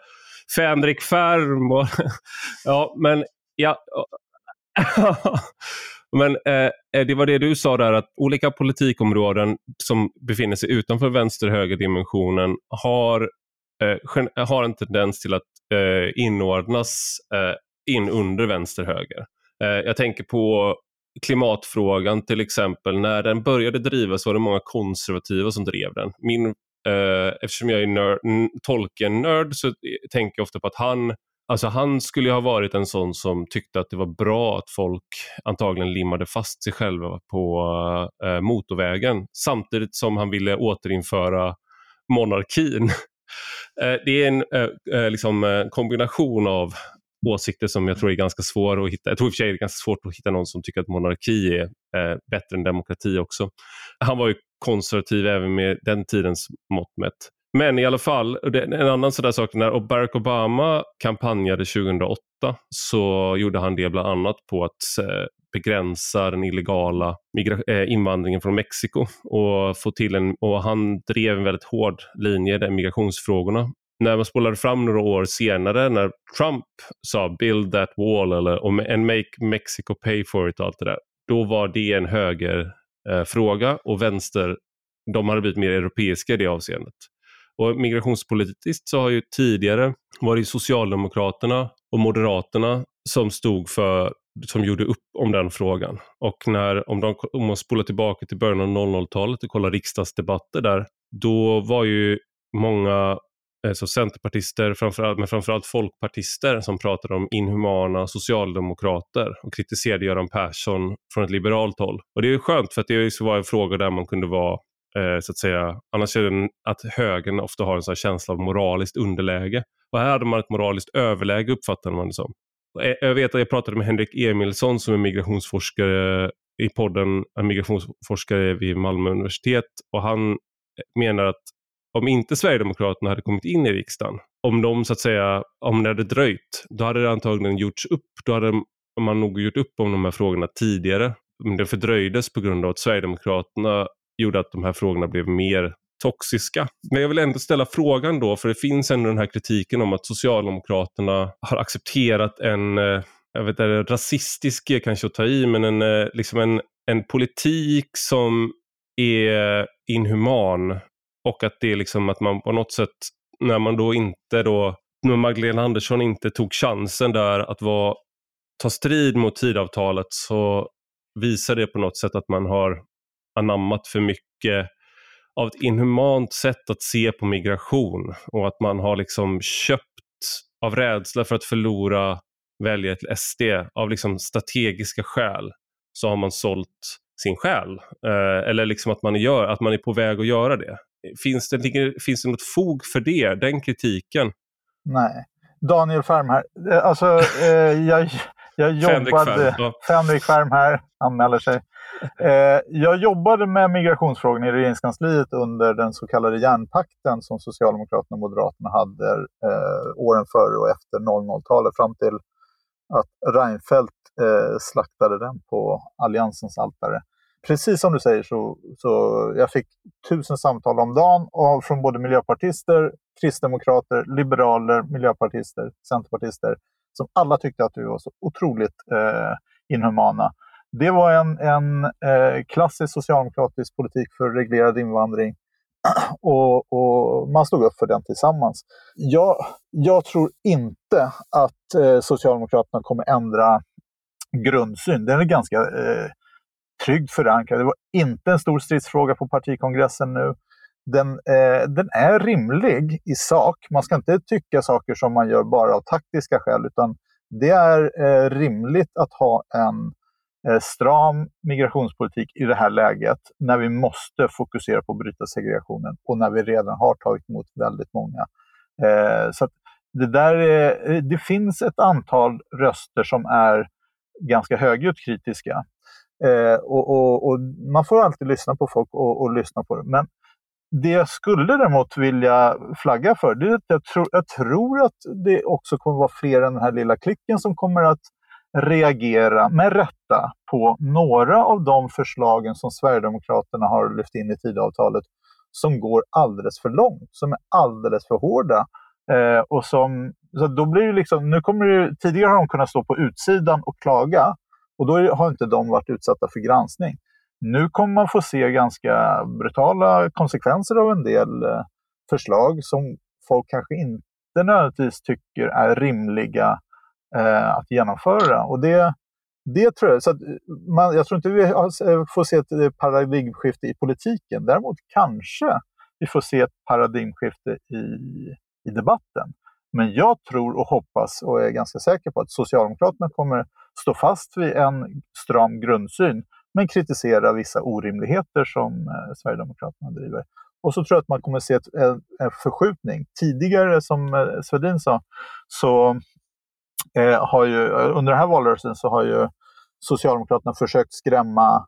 Fänrik Färm och, ja men ja. Men eh, eh, det var det du sa där att olika politikområden som befinner sig utanför vänster-höger-dimensionen har, eh, har en tendens till att eh, inordnas eh, in under vänster-höger. Eh, jag tänker på klimatfrågan till exempel. När den började drivas var det många konservativa som drev den. Min, eh, eftersom jag är nörd, Tolkien-nörd så tänker jag ofta på att han Alltså han skulle ha varit en sån som tyckte att det var bra att folk antagligen limmade fast sig själva på eh, motorvägen samtidigt som han ville återinföra monarkin. Eh, det är en eh, eh, liksom, kombination av åsikter som jag tror är ganska svår att hitta. Jag tror i och för sig det är ganska svårt att hitta någon som tycker att monarki är eh, bättre än demokrati också. Han var ju konservativ även med den tidens mått mätt. Men i alla fall, en annan sådär sak, när Barack Obama kampanjade 2008 så gjorde han det bland annat på att begränsa den illegala eh, invandringen från Mexiko och få till en, och han drev en väldigt hård linje i migrationsfrågorna. När man spolade fram några år senare när Trump sa “build that wall” eller “and make Mexico pay for it” och allt det där, då var det en högerfråga eh, och vänster, de hade blivit mer europeiska i det avseendet. Och migrationspolitiskt så har ju tidigare varit Socialdemokraterna och Moderaterna som stod för som gjorde upp om den frågan. Och när, om, de, om man spolar tillbaka till början av 00-talet och kollar riksdagsdebatter där, då var ju många alltså centerpartister, framförallt, men framförallt folkpartister som pratade om inhumana socialdemokrater och kritiserade Göran Persson från ett liberalt håll. Och det är skönt för att det var en fråga där man kunde vara eh, så att säga, annars är det att högern ofta har en sån känsla av moraliskt underläge. Och här hade man ett moraliskt överläge uppfattade man det som. Eh, jag vet att jag pratade med Henrik Emilsson som är migrationsforskare eh, i podden, en migrationsforskare vid Malmö universitet och han menar att om inte Sverigedemokraterna hade kommit in i riksdagen, om de så att säga, om det hade dröjt, då hade det antagligen gjorts upp. Då hade man nog gjort upp om de här frågorna tidigare. Men det fördröjdes på grund av att Sverigedemokraterna gjorde att de här frågorna blev mer toxiska. Men jag vill ändå ställa frågan då, för det finns ändå den här kritiken om att Socialdemokraterna har accepterat en, eh, jag vet inte, rasistisk är kanske att ta i, men en, eh, liksom en, en politik som är inhuman och att det är liksom att man på något sätt, när man då inte då, när Magdalena Andersson inte tog chansen där att vara, ta strid mot tidavtalet så visar det på något sätt att man har anammat för mycket av ett inhumant sätt att se på migration och att man har liksom köpt av rädsla för att förlora väljare till SD av liksom strategiska skäl så har man sålt sin själ. Eh, eller liksom att man, gör, att man är på väg att göra det. Finns det, finns det något fog för det, den kritiken? Nej. Daniel Färm här. Eh, alltså, eh, jag, jag jobbade... Fänrik Färm här, anmäler sig. Eh, jag jobbade med migrationsfrågorna i regeringskansliet under den så kallade järnpakten som Socialdemokraterna och Moderaterna hade eh, åren före och efter 00-talet fram till att Reinfeldt eh, slaktade den på Alliansens altare. Precis som du säger så, så jag fick tusen samtal om dagen och från både miljöpartister, kristdemokrater, liberaler, miljöpartister, centerpartister som alla tyckte att vi var så otroligt eh, inhumana. Det var en, en eh, klassisk socialdemokratisk politik för reglerad invandring och, och, man stod upp för den tillsammans. Jag, jag tror inte att eh, Socialdemokraterna kommer ändra grundsyn. Den är ganska eh, tryggt förankrad. Det var inte en stor stridsfråga på partikongressen nu. Den, eh, den är rimlig i sak. Man ska inte tycka saker som man gör bara av taktiska skäl, utan det är eh, rimligt att ha en Eh, stram migrationspolitik i det här läget när vi måste fokusera på att bryta segregationen och när vi redan har tagit emot väldigt många. Eh, så det, där är, eh, det finns ett antal röster som är ganska högljutt kritiska. Eh, och, och, och, man får alltid lyssna på folk och, och, lyssna på det. Men det jag skulle däremot vilja flagga för, det är att jag tror, jag tror att det också kommer vara fler än den här lilla klicken som kommer att reagera med rätta på några av de förslagen som Sverigedemokraterna har lyft in i Tidöavtalet som går alldeles för långt, som är alldeles för hårda. Eh, och som, så då blir det liksom, nu kommer det, tidigare har de kunnat stå på utsidan och klaga och då har inte de varit utsatta för granskning. Nu kommer man få se ganska brutala konsekvenser av en del eh, förslag som folk kanske inte nödvändigtvis tycker är rimliga eh, att genomföra. Och det, det tror jag. Så eh, man, jag tror inte vi eh, får se ett paradigmskifte i politiken. Däremot kanske vi får se ett paradigmskifte i, i debatten. Men jag tror och hoppas och är ganska säker på att Socialdemokraterna kommer stå fast vid en stram grundsyn men kritisera vissa orimligheter som eh, Sverigedemokraterna driver. Och så tror jag att man kommer se ett, en, en förskjutning. Tidigare, som eh, Svedin sa, så eh, har ju, under den här valrörelsen så har ju Socialdemokraterna försökt skrämma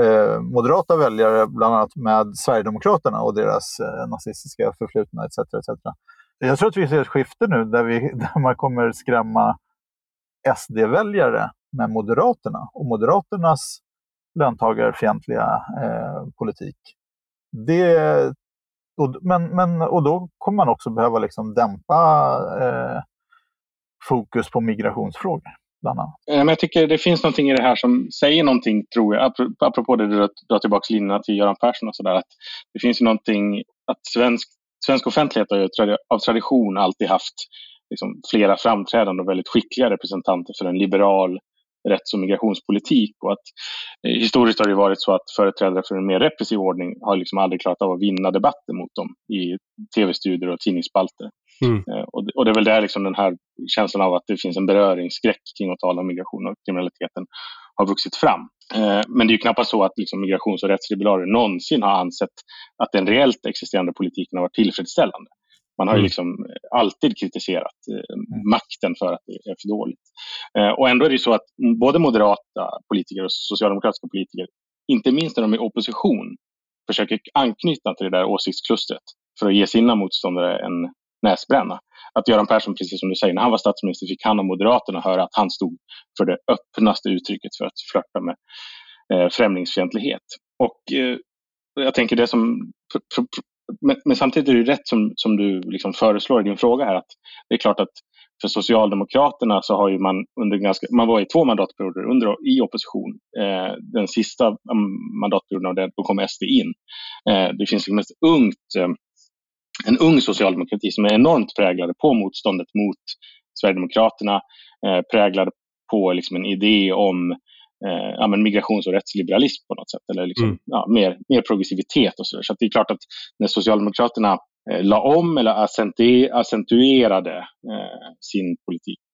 eh, moderata väljare, bland annat med Sverigedemokraterna och deras eh, nazistiska förflutna etc, etc. Jag tror att vi ser ett skifte nu där, vi, där man kommer skrämma SD-väljare med Moderaterna och Moderaternas löntagarfientliga eh, politik. Det, och, men, men, och då kommer man också behöva liksom dämpa eh, fokus på migrationsfrågor. Bland annat. Eh, jag tycker det finns någonting i det här som säger någonting, tror jag, apropå det du drar tillbaka linjerna till Göran Persson och sådär, att det finns ju någonting att svensk, svensk offentlighet har av tradition alltid haft liksom, flera framträdande och väldigt skickliga representanter för en liberal rätts och migrationspolitik. Och att, eh, historiskt har det varit så att företrädare för en mer repressiv ordning har liksom aldrig klarat av att vinna debatter mot dem i tv-studier och tidningsspalter. Mm. Eh, och, det, och, det är väl där liksom den här känslan av att det finns en beröringsskräck kring att tala om migration och kriminaliteten har vuxit fram. Eh, men det är ju knappast så att liksom migrations och rättsliberaler någonsin har ansett att den reellt existerande politiken har varit tillfredsställande. Man har ju mm. liksom alltid kritiserat eh, mm. makten för att det är för dåligt. Och ändå är det så att både moderata politiker och socialdemokratiska politiker, inte minst när de är i opposition, försöker anknyta till det där åsiktsklustret för att ge sina motståndare en näsbränna. Att Göran Persson, precis som du säger, när han var statsminister fick han och Moderaterna höra att han stod för det öppnaste uttrycket för att flörta med eh, främlingsfientlighet. Och eh, jag tänker det som men, men, samtidigt är det rätt som, som du liksom föreslår i din fråga här att det är klart att för Socialdemokraterna så har ju man under ganska, man var i två mandatperioder under, i opposition. Eh, den sista mm, mandatperioden av det, då kom SD in. Eh, det finns liksom ett ungt, eh, en ung socialdemokrati som är enormt präglade på motståndet mot Sverigedemokraterna, eh, präglade på liksom en idé om eh, ja, men migrations och rättsliberalism på något sätt. Eller liksom, mm. ja, mer, mer progressivitet och så där. Så det är klart att när Socialdemokraterna eh, la om eller accentuerade eh, sin politik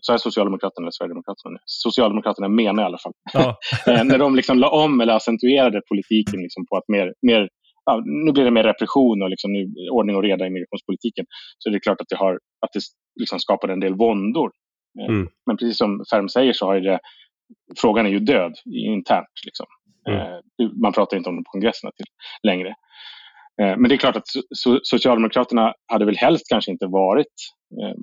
så är Socialdemokraterna eller Sverigedemokraterna nu. Socialdemokraterna menar i alla fall. Ja. Eh, när de liksom la om eller accentuerade politiken liksom på att mer, mer ja, nu blir det mer repression och liksom nu, ordning och reda i migrationspolitiken. Så det är klart att det, har, att det liksom skapar en del våndor. Eh, mm. Men precis som Färm säger så har det frågan är ju död internt. Liksom. Mm. Eh, man pratar inte om det på kongresserna till längre. Eh, men det är klart att Socialdemokraterna hade väl helst kanske inte varit... Eh,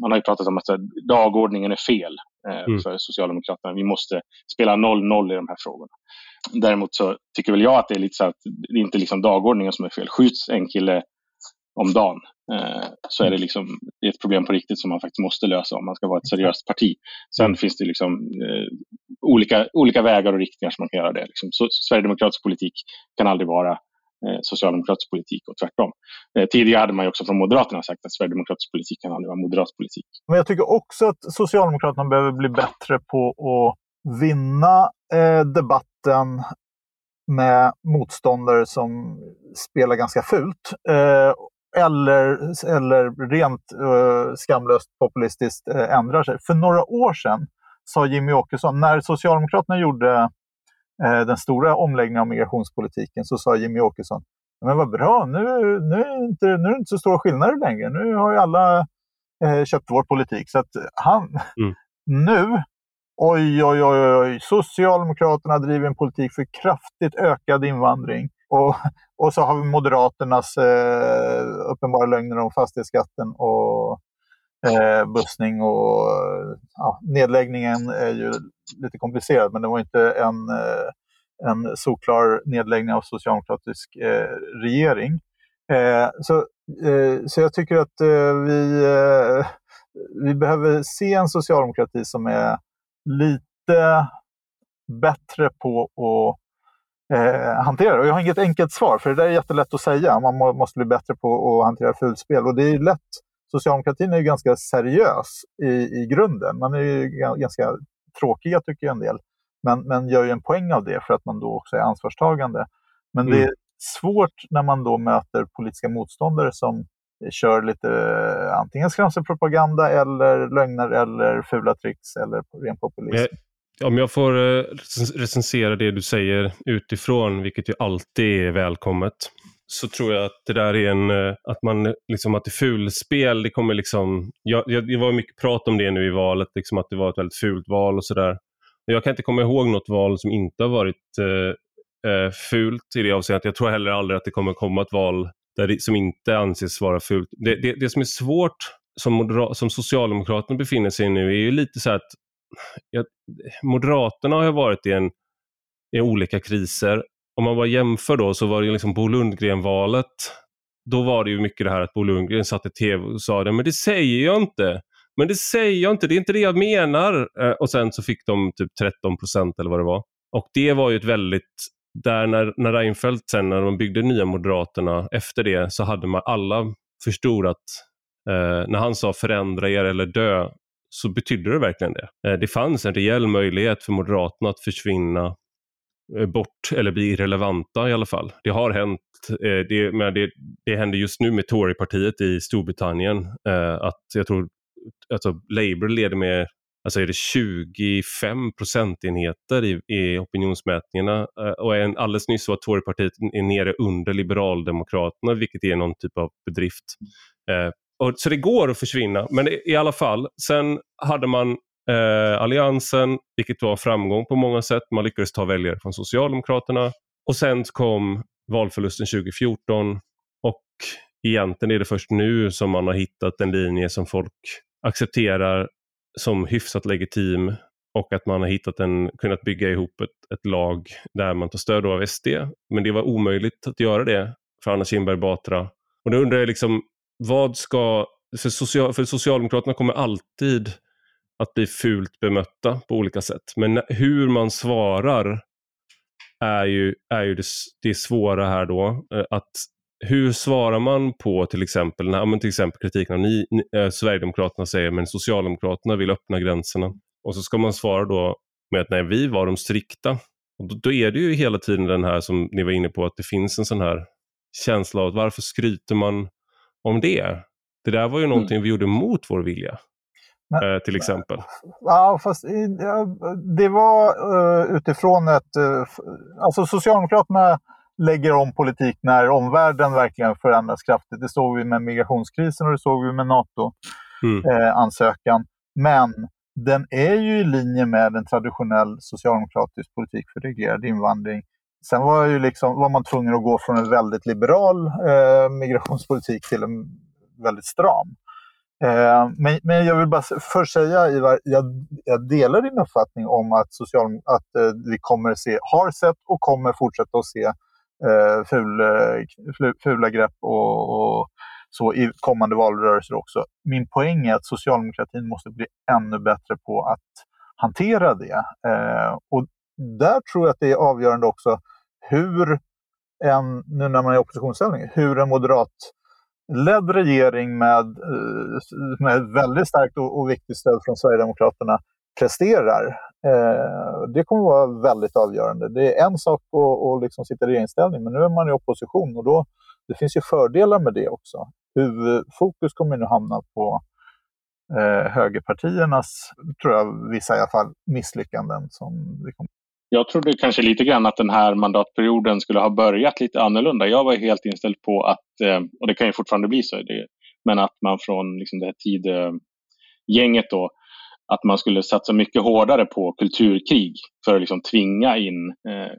man har ju pratat om att dagordningen är fel mm. för Socialdemokraterna. Vi måste spela 0-0 i de här frågorna. Däremot så tycker väl jag att det är lite så att det är inte liksom dagordningen som är fel. Skjuts en kille om dagen eh, så är det, liksom, ett problem på riktigt som man faktiskt måste lösa om man ska vara ett seriöst parti. Sen mm. finns det liksom, eh, olika, olika vägar och riktningar som man kan göra det. Liksom. Så, Sverigedemokratisk politik kan aldrig vara eh, socialdemokratisk politik och tvärtom. Tidigare hade man också från Moderaterna sagt att Sverigedemokratisk politik kan aldrig vara moderat politik. Men jag tycker också att Socialdemokraterna behöver bli bättre på att vinna eh, debatten med motståndare som spelar ganska fult. Eh, eller, eller rent uh, skamlöst populistiskt uh, ändrar sig. För några år sedan sa Jimmy Åkesson, när Socialdemokraterna gjorde uh, den stora omläggningen av migrationspolitiken, så sa Jimmy Åkesson, men vad bra, nu, nu, är inte, nu är det inte så stora skillnader längre. Nu har ju alla köpt vår politik. Så att han, mm. nu, oj, oj, oj, oj, Socialdemokraterna driver en politik för kraftigt ökad invandring. Och, och så har vi Moderaternas eh, uppenbara lögner om fastighetsskatten och eh, bussning. Och, ja, nedläggningen är ju lite komplicerad, men det var inte en, eh, en solklar nedläggning av socialdemokratisk eh, regering. Eh, så, eh, så jag tycker att eh, vi, eh, vi behöver se en socialdemokrati som är lite bättre på att eh, hantera Och jag har inget enkelt svar, för det där är jättelätt att säga. Man må, måste bli bättre på att hantera fulspel. Och det är lätt. Socialdemokratin är ju ganska seriös i, i grunden. Man är ju ganska tråkiga, tycker jag en del. Men, men gör ju en poäng av det för att man då också är ansvarstagande. Men mm. det är svårt när man då möter politiska motståndare som kör lite antingen skrämselpropaganda eller lögner eller fula tricks eller ren populism. Om jag får eh, recensera det du säger utifrån, vilket ju alltid är välkommet, så tror jag att det där är en, eh, att man eh, liksom att det är fulspel, det kommer liksom, jag, jag, det var mycket prat om det nu i valet, liksom att det var ett väldigt fult val och sådär. Jag kan inte komma ihåg något val som inte har varit eh, eh fult i det avseendet. Jag tror heller aldrig att det kommer komma ett val där det, som inte anses vara fult. Det, det, det som är svårt som, som Socialdemokraterna befinner sig i nu är ju lite så att jag, Moderaterna har ju varit i, en, i olika kriser. Om man bara jämför då så var det liksom Bo Lundgren-valet. Då var det ju mycket det här att Bo Lundgren satt i tv och sa det, men det säger jag inte. Men det säger jag inte, det är inte det jag menar. Eh, och sen så fick de typ 13 procent eller vad det var. Och det var ju ett väldigt, där när, när Reinfeldt sen när de byggde nya Moderaterna efter det så hade man alla förstorat eh, när han sa förändra er eller dö så betydde det verkligen det. Eh, det fanns en rejäl möjlighet för Moderaterna att försvinna eh, bort eller bli irrelevanta i alla fall. Det har hänt. Eh, det, men det, det händer just nu med Torypartiet i Storbritannien att jag tror alltså Labour leder med alltså är det 25 procentenheter i, i opinionsmätningarna och en, alldeles nyss var Torypartiet är nere under Liberaldemokraterna vilket är någon typ av bedrift. Och, så det går att försvinna, men i alla fall. Sen hade man eh, Alliansen, vilket var framgång på många sätt. Man lyckades ta väljare från Socialdemokraterna. Och sen kom valförlusten 2014 och egentligen är det först nu som man har hittat en linje som folk accepterar som hyfsat legitim och att man har hittat en, kunnat bygga ihop ett, ett lag där man tar stöd av SD. Men det var omöjligt att göra det för Anna Kinberg Batra. Och då undrar jag liksom, vad ska, för, social, för Socialdemokraterna kommer alltid att bli fult bemötta på olika sätt. Men hur man svarar är ju, är ju det, det svåra här då. Eh, att hur svarar man på till exempel, när, men till exempel kritiken av ni, ni, eh, Sverigedemokraterna säger men Socialdemokraterna vill öppna gränserna. Och så ska man svara då med att nej, vi var de strikta. Och då, då, är det ju hela tiden den här som ni var inne på, att det finns en sån här känsla av att varför skryter man om det? Det där var ju mm. någonting vi gjorde mot vår vilja. Men, till exempel. Ja, fast det var uh, utifrån ett... Uh, alltså Socialdemokraterna lägger om politik när omvärlden verkligen förändras kraftigt. Det såg vi med migrationskrisen och det såg vi med NATO-ansökan. Mm. Eh, Men den är ju i linje med en traditionell socialdemokratisk politik för reglerad invandring. Sen var, ju liksom, var man tvungen att gå från en väldigt liberal eh, migrationspolitik till en väldigt stram. Eh, men, men, jag vill bara först säga, Ivar, jag, jag delar din uppfattning om att, social, att eh, vi kommer se, har sett och kommer fortsätta att se eh, ful, fula grepp och, och, så i kommande valrörelser också. Min poäng är att socialdemokratin måste bli ännu bättre på att hantera det. Eh, och där tror jag att det är avgörande också hur en, nu när man är i oppositionsställning, hur en moderatledd regering med, eh, med väldigt starkt och, och viktigt stöd från Sverigedemokraterna presterar. Eh, det kommer vara väldigt avgörande. Det är en sak att, att liksom sitta i regeringsställning, men nu är man i opposition och då, det finns ju fördelar med det också. Huvudfokus kommer nu hamna på eh, högerpartiernas, tror jag, vissa i alla fall, misslyckanden. Som vi kommer jag trodde kanske lite grann att den här mandatperioden skulle ha börjat lite annorlunda. Jag var helt inställd på att, eh, och det kan ju fortfarande bli så, men att man från liksom det här tidgänget då, att man skulle satsa mycket hårdare på kulturkrig för att liksom tvinga in, eh,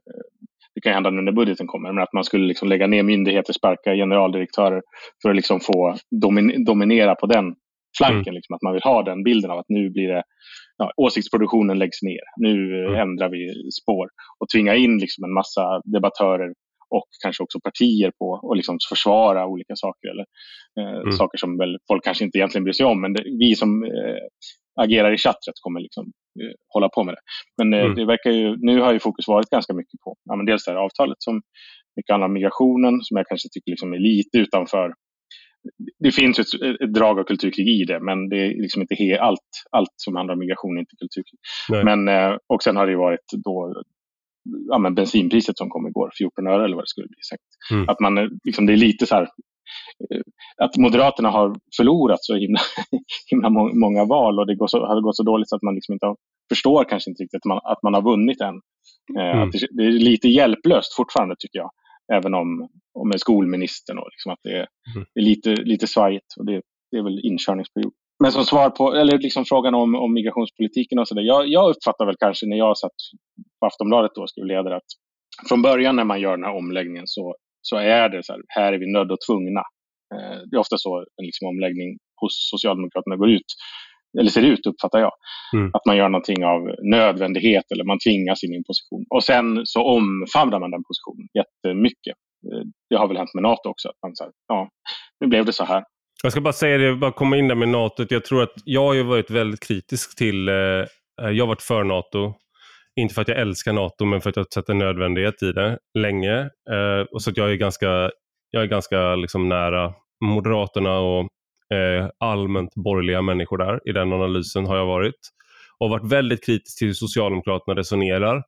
det kan hända nu när budgeten kommer, men att man skulle liksom lägga ner myndigheter, sparka generaldirektörer för att liksom få dominera på den flanken. Mm. Liksom, att man vill ha den bilden av att nu blir det ja, åsiktsproduktionen läggs ner. Nu mm. ändrar vi spår och tvinga in liksom en massa debattörer och kanske också partier på att liksom försvara olika saker. Eller, eh, mm. Saker som väl folk kanske inte egentligen bryr sig om. Men det, vi som eh, agerar i chattret kommer liksom, eh, hålla på med det. Men eh, mm. det verkar ju, nu har ju fokus varit ganska mycket på ja, men dels det här avtalet som mycket handlar om migrationen som jag kanske tycker liksom är lite utanför det finns ett, ett, drag av kulturkrig i det, men det är liksom inte he, allt, allt som handlar om migration är inte kulturkrig. Men, eh, och sen har det varit då ja, men bensinpriset som kom igår, 14 öre eller vad det skulle bli. Mm. Att man, liksom, det är lite så här, eh, att Moderaterna har förlorat så himla, himla många val och det går så, har gått så dåligt så att man liksom inte förstår kanske inte riktigt att man, att man har vunnit än. Eh, mm. det, det, är lite hjälplöst fortfarande tycker jag även om, om med skolministern. Och liksom att det är, mm. är, lite, lite svajigt och det, det är väl inkörningsperiod. Men som svar på eller liksom frågan om, om migrationspolitiken och så där. Jag, jag uppfattar väl kanske när jag satt på Aftonbladet och skrev ledare att från början när man gör den här omläggningen så, så är det så här, här är vi nödda och tvungna. Eh, det är ofta så en liksom omläggning hos Socialdemokraterna går ut eller ser ut uppfattar jag. Mm. Att man gör någonting av nödvändighet eller man tvingas in i en position. Och sen så omfamnar man den positionen jättemycket. Eh, det har väl hänt med NATO också. Att man säger, ja, nu blev det så här. Jag ska bara säga det, bara komma in där med NATO. Jag tror att jag har varit väldigt kritisk till, eh, jag har varit för NATO. Inte för att jag älskar NATO, men för att jag har sett en nödvändighet i det länge. Eh, och så att jag är ganska, jag är ganska liksom nära Moderaterna och eh, allmänt borgerliga människor där. I den analysen har jag varit. Och varit väldigt kritisk till hur Socialdemokraterna resonerar.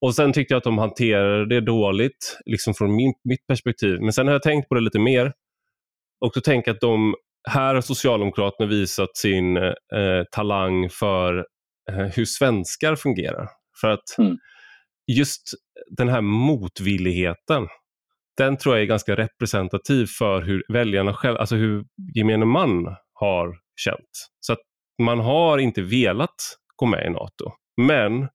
Och sen tyckte jag att de hanterade det dåligt, liksom från min, mitt perspektiv. Men sen har jag tänkt på det lite mer. Och då tänker att de, här har Socialdemokraterna visat sin eh, talang för eh, hur svenskar fungerar. För att mm. just den här motvilligheten den tror jag är ganska representativ för hur väljarna själva, alltså hur gemene man har känt. Så att man har inte velat gå med i NATO. Men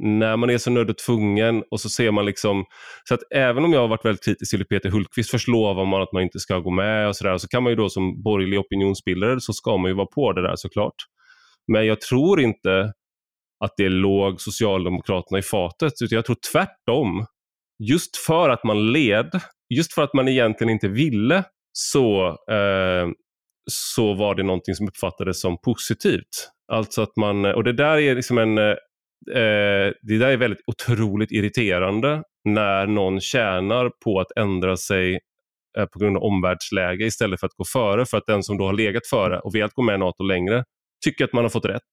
när man är så nödd och tvungen och så ser man liksom, så att även om jag har varit väldigt kritisk till Peter Hultqvist, först lovar man att man inte ska gå med och sådär, så kan man ju då som borgerlig opinionsbildare så ska man ju vara på det där såklart. Men jag tror inte att det låg Socialdemokraterna i fatet, utan jag tror tvärtom just för att man led, just för att man egentligen inte ville så, eh, så var det någonting som uppfattades som positivt. Alltså att man, och det där är liksom en eh, eh, det där är väldigt otroligt irriterande när någon tjänar på att ändra sig eh, på grund av omvärldsläge istället för att gå före. För att den som då har legat före och velat gå med i NATO längre tycker att man har fått rätt.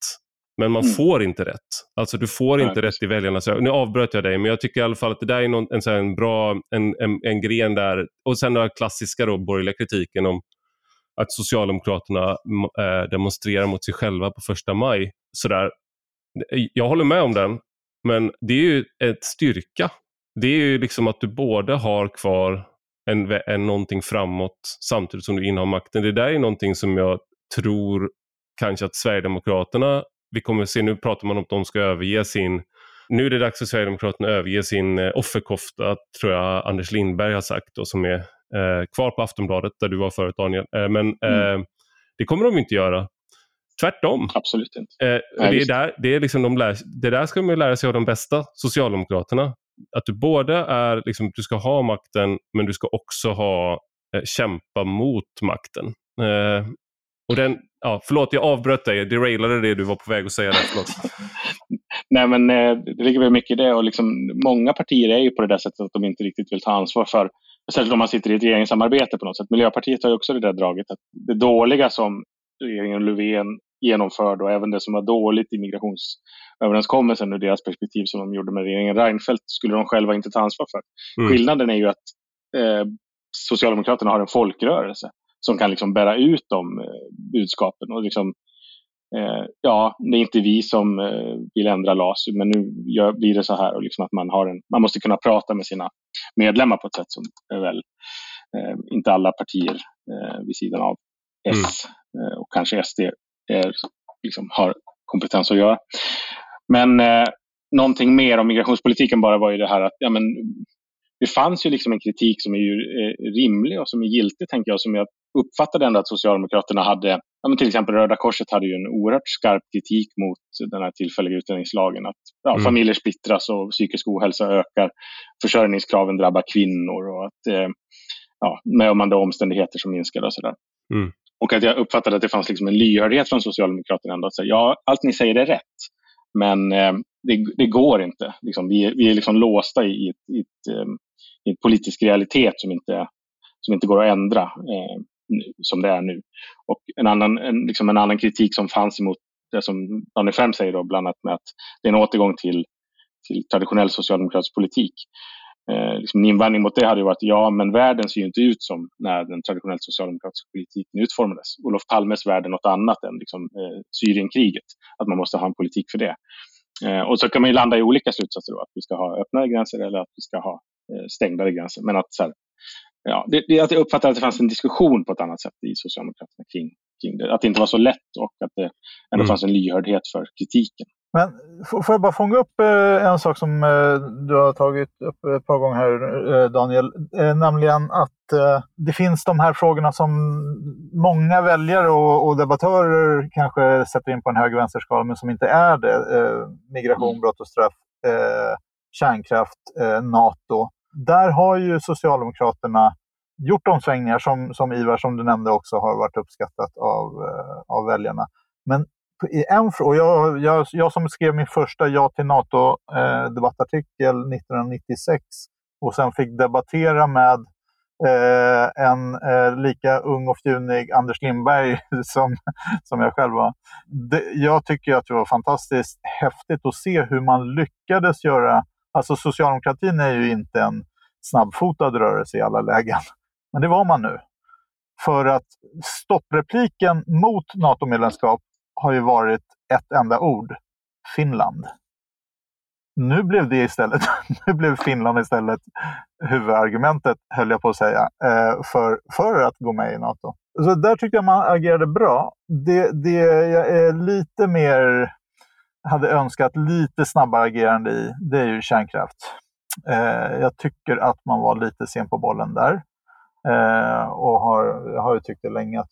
Men man mm. får inte rätt. Alltså du får Nej, inte rätt i väljarnas Nu avbröt jag dig, men jag tycker i alla fall att det där är någon, en, en bra en, en, en gren där. Och sen den klassiska då, borgerliga kritiken om att Socialdemokraterna äh, demonstrerar mot sig själva på första maj. Sådär. Jag håller med om den, men det är ju ett styrka. Det är ju liksom att du både har kvar en, en, någonting framåt samtidigt som du innehar makten. Det där är någonting som jag tror kanske att Sverigedemokraterna, vi kommer se, nu pratar man om att de ska överge sin nu är det dags för Sverigedemokraterna att överge sin eh, offerkofta, tror jag Anders Lindberg har sagt, och som är eh, kvar på Aftonbladet där du var förut Daniel. Eh, men mm. eh, det kommer de inte göra. Tvärtom. Absolut inte. Eh, Nej, det, är där, det, är liksom de lär, det där ska man lära sig av de bästa Socialdemokraterna. Att du både är, liksom, du ska ha makten men du ska också ha, kämpa mot makten. Och den, ja, förlåt, jag avbröt dig. Derailade det du var på väg att säga. Där, förlåt. Nej, men eh, det ligger väl mycket i det. Och liksom, många partier är ju på det där sättet att de inte riktigt vill ta ansvar för, särskilt om man sitter i ett regeringssamarbete på något sätt. Miljöpartiet har ju också det där draget att det dåliga som regeringen Löfven genomförde och även det som var dåligt i migrationsöverenskommelsen ur deras perspektiv som de gjorde med regeringen Reinfeldt skulle de själva inte ta ansvar för. Mm. Skillnaden är ju att eh, Socialdemokraterna har en folkrörelse som kan liksom bära ut de eh, budskapen. Och liksom, eh, ja, det är inte vi som eh, vill ändra LAS, men nu gör, blir det så här. Och liksom att man, har en, man måste kunna prata med sina medlemmar på ett sätt som väl eh, inte alla partier eh, vid sidan av S mm. och kanske SD är, liksom, har kompetens att göra. Men eh, någonting mer om migrationspolitiken bara var ju det här att ja, men, det fanns ju liksom en kritik som är ju, eh, rimlig och som är giltig, tänker jag, som jag uppfattade ändå att Socialdemokraterna hade, ja, men till exempel Röda Korset hade ju en oerhört skarp kritik mot den här tillfälliga utlänningslagen. Att ja, mm. familjer splittras och psykisk ohälsa ökar, försörjningskraven drabbar kvinnor och att eh, ja, med om omständigheter som minskar och sådär. Mm. Och att jag uppfattade att det fanns liksom en lyhördhet från Socialdemokraterna ändå att säga ja, allt ni säger är rätt. Men eh, det, det, går inte. Liksom, vi, vi är liksom låsta i, ett, i, ett, eh, i en politisk realitet som inte, som inte går att ändra eh, som det är nu. Och en annan, en, liksom en annan kritik som fanns emot det som Daniel Färm säger, då, bland annat med att det är en återgång till, till traditionell socialdemokratisk politik. Eh, liksom en invändning mot det hade varit ja, men världen ser ju inte ut som när den traditionellt socialdemokratiska politiken utformades. Olof Palmes värld är något annat än liksom, eh, Syrienkriget, att man måste ha en politik för det. Eh, och så kan man ju landa i olika slutsatser, då, att vi ska ha öppnare gränser eller att vi ska ha eh, stängdare gränser. Men att så här, ja, det, det, jag uppfattar att det fanns en diskussion på ett annat sätt i Socialdemokraterna kring, kring det. Att det inte var så lätt och att det ändå mm. fanns en lyhördhet för kritiken. Men får jag bara fånga upp eh, en sak som eh, du har tagit upp ett par gånger här, eh, Daniel. Nämligen att det finns de här frågorna som många väljare och debattörer kanske sätter in på en höger-vänster-skala, men som inte är det. Migration, mm. brott och straff, kärnkraft, NATO. Där har ju Socialdemokraterna gjort omsvängningar som, som Ivar, som du nämnde, också har varit uppskattat av, eh, av väljarna. Men i en fråga, jag, jag, jag som skrev min första Ja till NATO-debattartikel eh, 1996 och sen fick debattera med eh, en eh, lika ung och fjunig Anders Lindberg som, som jag själv var. Det, jag tycker att det var fantastiskt häftigt att se hur man lyckades göra... Alltså socialdemokratin är ju inte en snabbfotad rörelse i alla lägen, men det var man nu. För att stopprepliken mot NATO-medlemskap har ju varit ett enda ord. Finland. Nu blev det istället, nu blev Finland istället huvudargumentet, höll jag på att säga, eh, för, för att gå med i NATO. Så där tyckte jag man agerade bra. Det, det jag är lite mer hade önskat lite snabbare agerande i, det är ju kärnkraft. Eh, jag tycker att man var lite sen på bollen där. Eh, och har, har ju tyckt det länge att,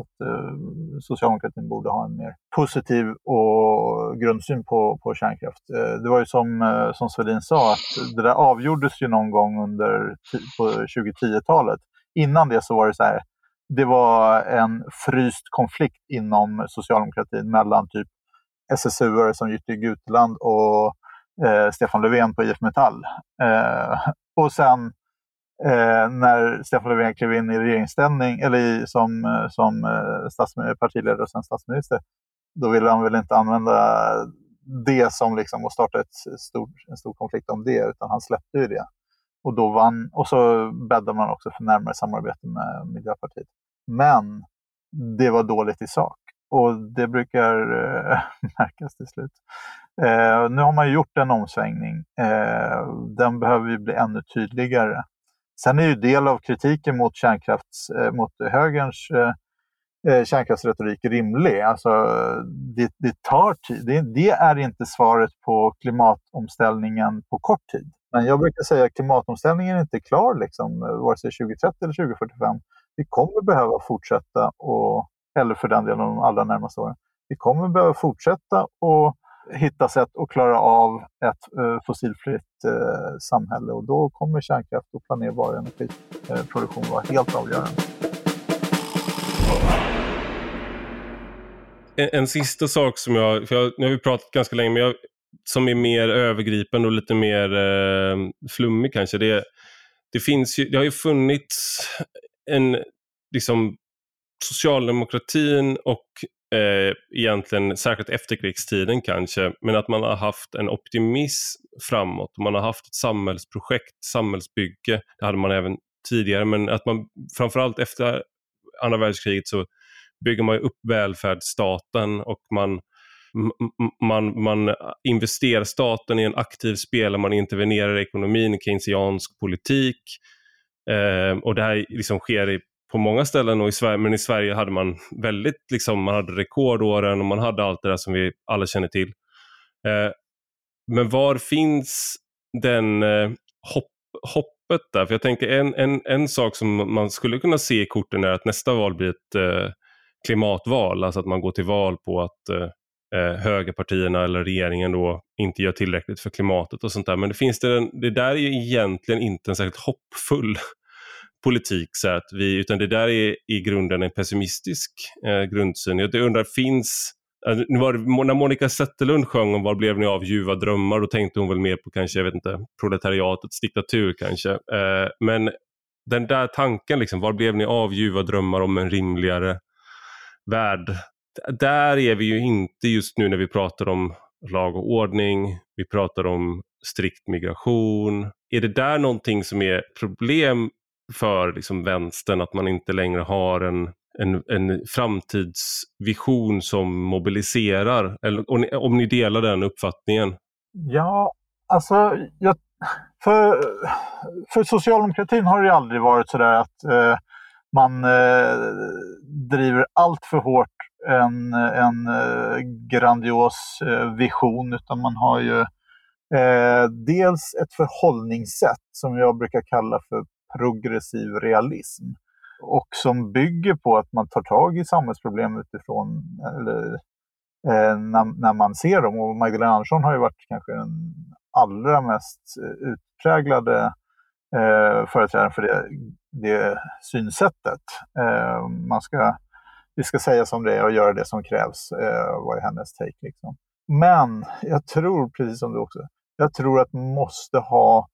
att eh, socialdemokratin borde ha en mer positiv och grundsyn på, på kärnkraft. Eh, det var ju som, eh, som Svedin sa, att det där avgjordes ju någon gång under på 2010-talet. Innan det så var det så här, det var en fryst konflikt inom socialdemokratin mellan typ SSU som Jytte Gutland och eh, Stefan Löfven på IF Metall. Eh, och sen eh, när Stefan Löfven klev in i regeringsställning, eller i, som, som eh, partiledare och sen statsminister, då ville han väl inte använda det som liksom att starta ett stor, en stor konflikt om det, utan han släppte ju det. Och, då vann, och så bäddade man också för närmare samarbete med Miljöpartiet. Men det var dåligt i sak och det brukar eh, märkas till slut. Eh, nu har man ju gjort en omsvängning. Eh, den behöver ju bli ännu tydligare. Sen är ju del av kritiken mot, kärnkrafts, eh, mot högerns eh, eh kärnkraftsretorik rimlig. Alltså, det, det tar tid. Det, det, är inte svaret på klimatomställningen på kort tid. Men jag brukar säga att klimatomställningen är inte klar, liksom, eh, vare sig 2030 eller 2045. Vi kommer behöva fortsätta, och, eller för den delen de allra närmaste åren, vi kommer behöva fortsätta och hitta sätt att klara av ett eh, fossilfritt eh, samhälle och då kommer kärnkraft och planerbar energiproduktion eh, vara helt avgörande. En, en sista sak som jag, för jag, nu har vi pratat ganska länge, men jag, som är mer övergripande och lite mer eh, flummig kanske. Det, det, finns ju, det har ju funnits en, liksom, socialdemokratin och eh, egentligen, särskilt efterkrigstiden kanske, men att man har haft en optimism framåt. Man har haft ett samhällsprojekt, samhällsbygge, det hade man även tidigare, men att man framförallt efter andra världskriget så bygger man upp välfärdsstaten och man man, man investerar staten i en aktiv spelare, man intervenerar i ekonomin, keynesiansk politik. Eh, och det här liksom sker i på många ställen och i Sverige, men i Sverige hade man väldigt, liksom, man hade rekordåren och man hade allt det där som vi alla känner till. Eh, men var finns den eh, hopp, hoppet där? För jag tänker en, en, en sak som man skulle kunna se i korten är att nästa val blir ett eh, klimatval, alltså att man går till val på att eh, eh högerpartierna eller regeringen då inte gör tillräckligt för klimatet och sånt där. Men det finns det, det där är ju egentligen inte en särskilt hoppfull politik så att vi, utan det där är i grunden en pessimistisk eh, grundsyn. Jag undrar, finns eh, nu var det, när Monica Zetterlund sjöng om Var blev ni av ljuva drömmar, då tänkte hon väl mer på kanske, jag vet inte, proletariatets diktatur kanske. Eh, men den där tanken, liksom, var blev ni av ljuva drömmar om en rimligare värld? Där är vi ju inte just nu när vi pratar om lag och ordning, vi pratar om strikt migration. Är det där någonting som är problem för liksom vänstern att man inte längre har en, en, en framtidsvision som mobiliserar? Eller, om, ni, om ni delar den uppfattningen? Ja, alltså jag, för, för socialdemokratin har det aldrig varit så där att eh, man eh, driver allt för hårt en, en eh, grandios eh, vision utan man har ju eh, dels ett förhållningssätt som jag brukar kalla för progressiv realism och som bygger på att man tar tag i samhällsproblem utifrån eller, eh, när, när, man ser dem. Och Magdalena Andersson har ju varit kanske den allra mest eh, utpräglade eh, företrädaren för det, det synsättet. Eh, man ska, vi ska säga som det är och göra det som krävs, eh, var hennes take. Liksom. Men jag tror, precis som du också, jag tror att man måste ha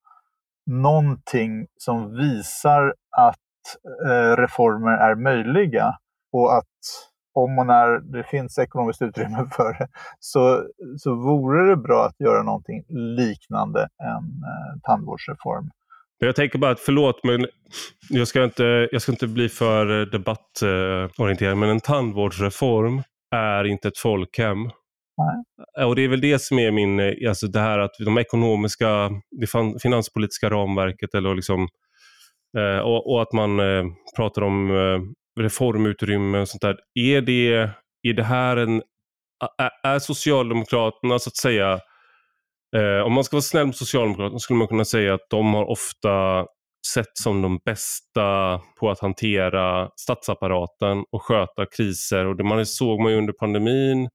någonting som visar att eh, reformer är möjliga och att om och när det finns ekonomiskt utrymme för det så, så vore det bra att göra någonting liknande en eh, tandvårdsreform. Jag tänker bara att, förlåt, men jag ska inte, jag ska inte bli för debattorienterad, men en tandvårdsreform är inte ett folkhem. Nej. Eh, och det är väl det som är min, eh, alltså det här att de ekonomiska, det finanspolitiska ramverket eller liksom, eh, och, och, att man eh, pratar om eh, reformutrymme och sånt där. Är det, är det här en, är Socialdemokraterna så att säga, om man ska vara snäll mot Socialdemokraterna skulle man kunna säga att de har ofta sett som de bästa på att hantera statsapparaten och sköta kriser. Och det man såg man ju under pandemin.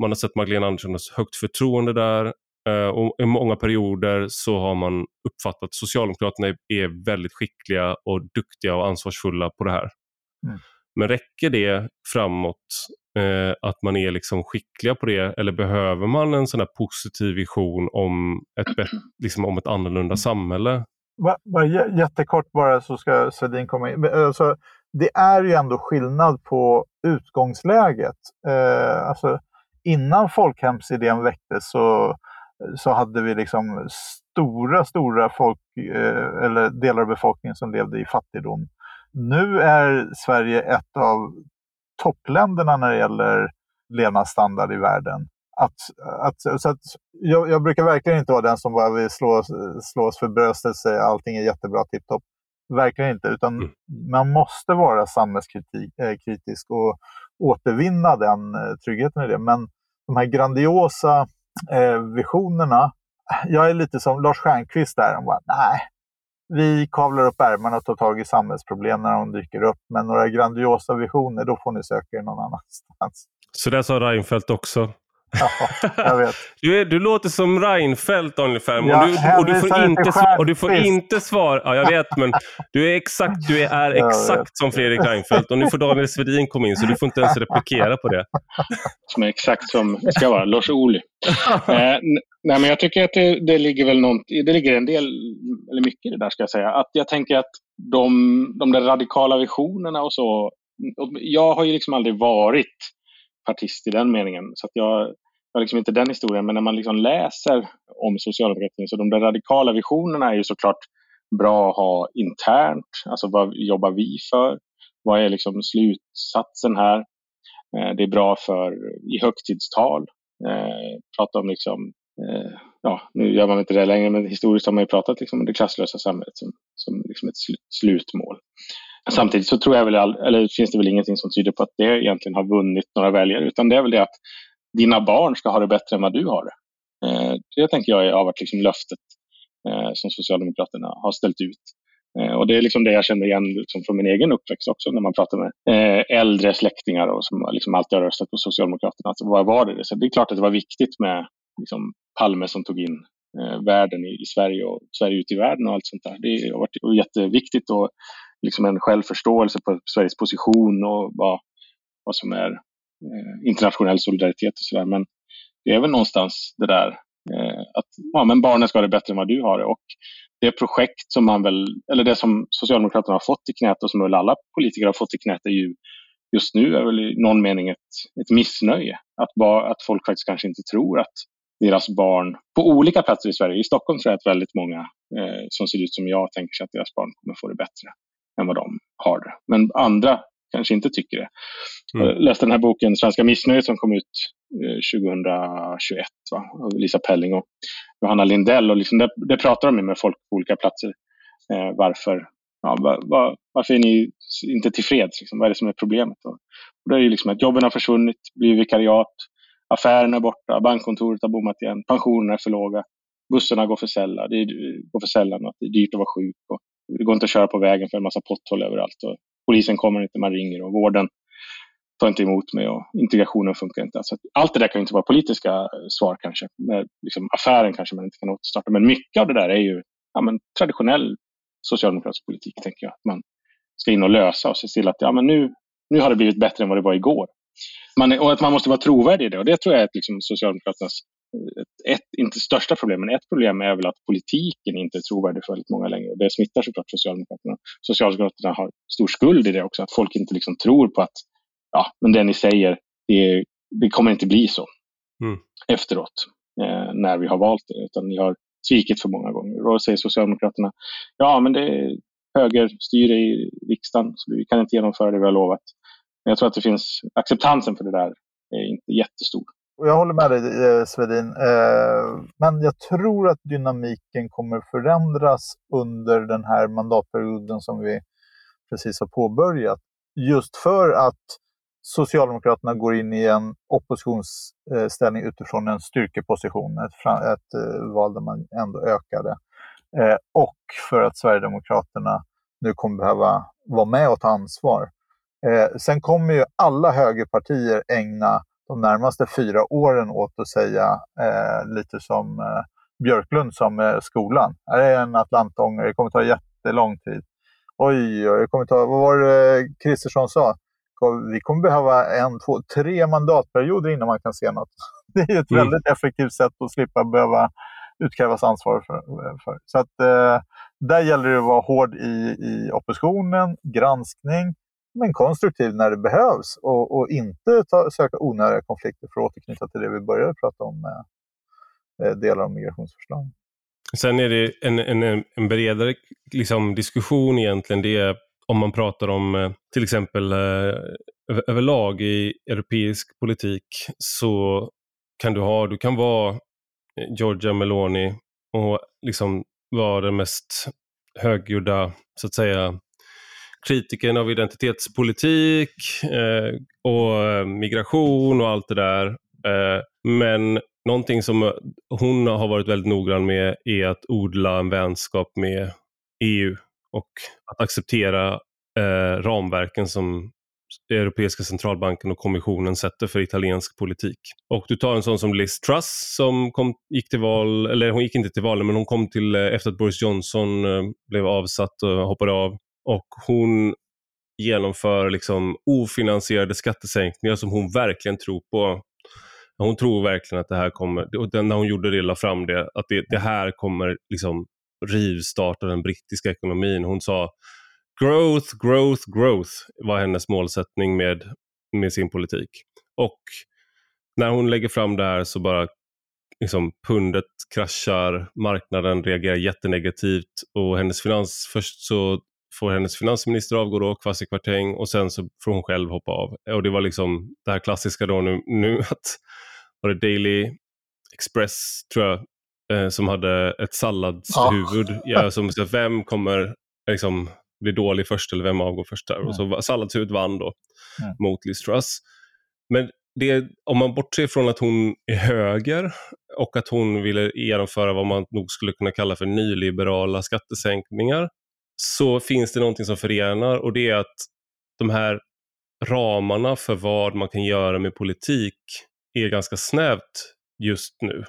Man har sett Magdalena Anderssons högt förtroende där. Eh, och I många perioder så har man uppfattat att Socialdemokraterna är väldigt skickliga och duktiga och ansvarsfulla på det här. Mm. Men räcker det framåt eh, att man är liksom skickliga på det eller behöver man en sån positiv vision om ett, liksom om ett annorlunda samhälle? Bara jättekort bara så ska Svedin komma in. Alltså, det är ju ändå skillnad på utgångsläget. Eh, alltså, innan folkhemsidén väcktes så, så hade vi liksom stora, stora folk, eh, eller delar av befolkningen som levde i fattigdom. Nu är Sverige ett av toppländerna när det gäller levnadsstandard i världen. Att, att, så att jag, jag, brukar verkligen inte vara den som bara vill slå, oss för bröstet och säga allting är jättebra, tipptopp. Verkligen inte, utan mm. man måste vara samhällskritisk och återvinna den eh, tryggheten i det. Men de här grandiosa eh, visionerna, jag är lite som Lars Stjernkvist där, han bara, nej, vi kavlar upp ärmarna och tar tag i samhällsproblem när de dyker upp. Men några grandiosa visioner, då får ni söka er någon annanstans. Så det sa Reinfeldt också? Ja, jag vet. Du, är, du låter som Reinfeldt ungefär. Och, du, och, du, får inte, och du får inte svara. Ja, jag vet, men du är exakt, du är exakt som Fredrik Reinfeldt. Och nu får Daniel Svedin komma in, så du får inte ens replikera på det. Som är exakt som ska vara, Lars Ohly. eh, nej, men jag tycker att det, det, ligger väl något, det ligger en del, eller mycket i det där ska jag säga. Att jag tänker att de, de där radikala visionerna och så. Jag har ju liksom aldrig varit partist i den meningen. Så att jag, liksom inte den historien. Men när man liksom läser om socialdemokratin så de där radikala visionerna är ju såklart bra att ha internt. Alltså vad jobbar vi för? Vad är liksom slutsatsen här? Eh, det är bra för i högtidstal. Eh, prata om liksom, eh, ja, nu gör man inte det längre, men historiskt har man ju pratat liksom om det klasslösa samhället som, som liksom ett slutmål. Samtidigt så tror jag väl, eller finns det väl ingenting som tyder på att det egentligen har vunnit några väljare, utan det är väl det att dina barn ska ha det bättre än vad du har det. Eh, det tänker jag har varit liksom löftet eh, som Socialdemokraterna har ställt ut. Eh, och det är liksom det jag känner igen liksom från min egen uppväxt också när man pratar med äldre släktingar och som liksom alltid har röstat på Socialdemokraterna. Alltså, vad var det? Så det är klart att det var viktigt med liksom, Palme som tog in världen i, Sverige och Sverige ut i världen och allt sånt där. Det har varit jätteviktigt och liksom en självförståelse på Sveriges position och vad, vad som är Eh, internationell solidaritet och sådär. Men det är väl någonstans det där eh, att ja, men barnen ska ha det bättre än vad du har det. Och det projekt som man väl, eller det som Socialdemokraterna har fått i knät och som väl alla politiker har fått i knät är ju just nu är väl i någon mening ett, ett missnöje. Att, ba, att folk faktiskt kanske inte tror att deras barn på olika platser i Sverige. I Stockholm tror jag att väldigt många eh, som ser ut som jag tänker sig att deras barn kommer få det bättre än vad de har det. Men andra kanske inte tycker det. Mm. Jag läste den här boken Svenska missnöjet som kom ut 2021 eh, va? av Lisa Pelling och Johanna Lindell. Och liksom det, det pratar de med folk på olika platser. Eh, varför, ja, var, var, varför är ni inte tillfreds? Liksom? Vad är det som är problemet? Och, och det är ju liksom att jobben har försvunnit, blivit vikariat, affärerna är borta, bankkontoret har bommat igen, pensionerna är för låga, bussarna går för sällan, det är, går för sällan det är dyrt att vara sjuk. Och, det går inte att köra på vägen för en massa potthål överallt. Och polisen kommer inte, man ringer och vården tar inte emot mig och integrationen funkar inte. Alltså, allt det där kan inte vara politiska eh, svar kanske. Med, liksom, affären kanske man inte kan återstarta. Men mycket av det där är ju ja, men, traditionell socialdemokratisk politik, tänker jag. Att man ska in och lösa och se till att ja, men nu, nu har det blivit bättre än vad det var igår. Man, och att man måste vara trovärdig i det. Och det tror jag är liksom Socialdemokraternas ett, ett, inte största problem, men ett problem är väl att politiken inte är trovärdig för väldigt många längre. Det smittar såklart Socialdemokraterna. Socialdemokraterna har stor skuld i det också, att folk inte liksom tror på att ja, men det ni säger, det, det kommer inte bli så mm. efteråt eh, när vi har valt det, utan ni har svikit för många gånger. Och då säger Socialdemokraterna, ja men det är högerstyre i riksdagen, så vi kan inte genomföra det vi har lovat. Men jag tror att det finns, acceptansen för det där är inte jättestor jag håller med dig eh, Svedin. Eh, men jag tror att dynamiken kommer förändras under den här mandatperioden som vi precis har påbörjat. Just för att Socialdemokraterna går in i en oppositionsställning utifrån en styrkeposition, ett, ett eh, val där man ändå ökade. Eh, och för att Sverigedemokraterna nu kommer behöva vara med och ta ansvar. Eh, sen kommer ju alla högerpartier ägna de närmaste fyra åren åt att säga eh, lite som eh, Björklund som eh, skolan. Här är en atlantångare, det kommer ta jättelång tid. Oj, oj, det kommer ta, vad var det Kristersson sa? Vi kommer behöva en, två, tre mandatperioder innan man kan se något. Det är ett mm. väldigt effektivt sätt att slippa behöva utkrävas ansvar för. för. Så att, eh, där gäller det att vara hård i, i oppositionen, granskning, men konstruktiv när det behövs och, och inte ta, söka onödiga konflikter för att återknyta till det vi började prata om med eh, delar av migrationsförslagen. Sen är det en, en, en bredare liksom, diskussion egentligen. Det är om man pratar om eh, till exempel eh, överlag i europeisk politik så kan du ha, du kan vara eh, Giorgia Meloni och liksom vara den mest högljudda, så att säga, kritiken av identitetspolitik eh, och eh, migration och allt det där. Eh, men någonting som eh, hon har varit väldigt noggrann med är att odla en vänskap med EU och att acceptera eh, ramverken som Europeiska centralbanken och kommissionen sätter för italiensk politik. Och du tar en sån som Liz Truss som kom, gick till val, eller hon gick inte till val, men hon kom till eh, efter att Boris Johnson blev avsatt och hoppade av. Och hon genomför liksom ofinansierade skattesänkningar som hon verkligen tror på. Hon tror verkligen att det här kommer, och när hon gjorde det, la fram det, att det, det här kommer liksom rivstarta den brittiska ekonomin. Hon sa growth, growth, growth var hennes målsättning med, med sin politik. Och när hon lägger fram det här så bara liksom, pundet kraschar, marknaden reagerar jättenegativt och hennes finans, först så får hennes finansminister avgå då, Kwasi Kwarteng, och sen så får hon själv hoppa av. Och det var liksom det här klassiska då nu, nu att var det Daily Express, tror jag, eh, som hade ett salladshuvud. Ja. Ja, som, vem kommer liksom, bli dålig först eller vem avgår först där? Mm. Och så salladshuvud vann då mm. mot Liz Truss. Men det, om man bortser från att hon är höger och att hon ville genomföra vad man nog skulle kunna kalla för nyliberala skattesänkningar så finns det någonting som förenar och det är att de här ramarna för vad man kan göra med politik är ganska snävt just nu.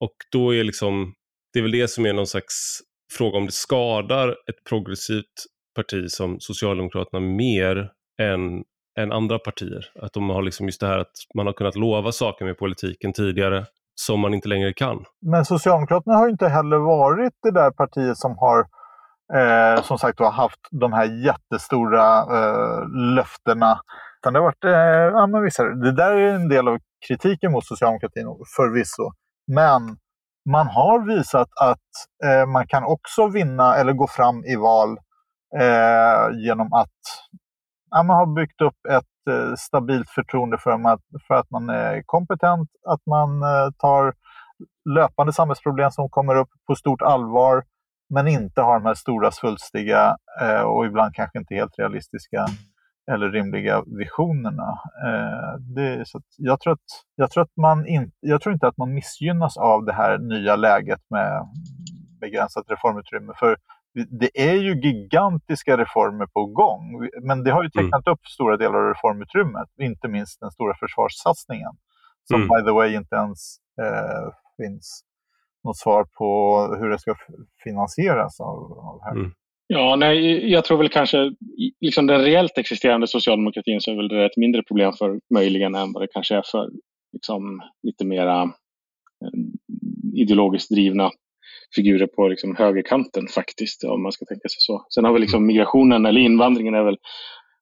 Och då är liksom, det är väl det som är någon slags fråga om det skadar ett progressivt parti som Socialdemokraterna mer än, än andra partier. Att de har liksom just det här att man har kunnat lova saker med politiken tidigare som man inte längre kan. Men Socialdemokraterna har inte heller varit det där partiet som har eh, som sagt har haft de här jättestora eh, löftena. Utan det, har varit, eh, ja, men visst, det där är en del av kritiken mot socialdemokratin förvisso. Men man har visat att eh, man kan också vinna eller gå fram i val eh, genom att ja, man har byggt upp ett eh, stabilt förtroende för, att, för att man är kompetent, att man eh, tar löpande samhällsproblem som kommer upp på stort allvar, men inte har de här stora, svulstiga eh, och ibland kanske inte helt realistiska eller rimliga visionerna. Eh, det, så jag, tror att, jag, tror att man in, jag tror inte att man missgynnas av det här nya läget med begränsat reformutrymme. För det är ju gigantiska reformer på gång, men det har ju mm. tecknat mm. upp stora delar av reformutrymmet, inte minst den stora försvarssatsningen, som mm. by the way inte ens eh, finns något svar på hur det ska finansieras av, av här. Mm. Ja, nej, jag tror väl kanske, liksom den reellt existerande socialdemokratin så är väl det ett mindre problem för möjligen än vad det kanske är för liksom, lite mera eh, ideologiskt drivna figurer på liksom högerkanten faktiskt, om man ska tänka sig så. Sen har vi liksom migrationen eller invandringen är väl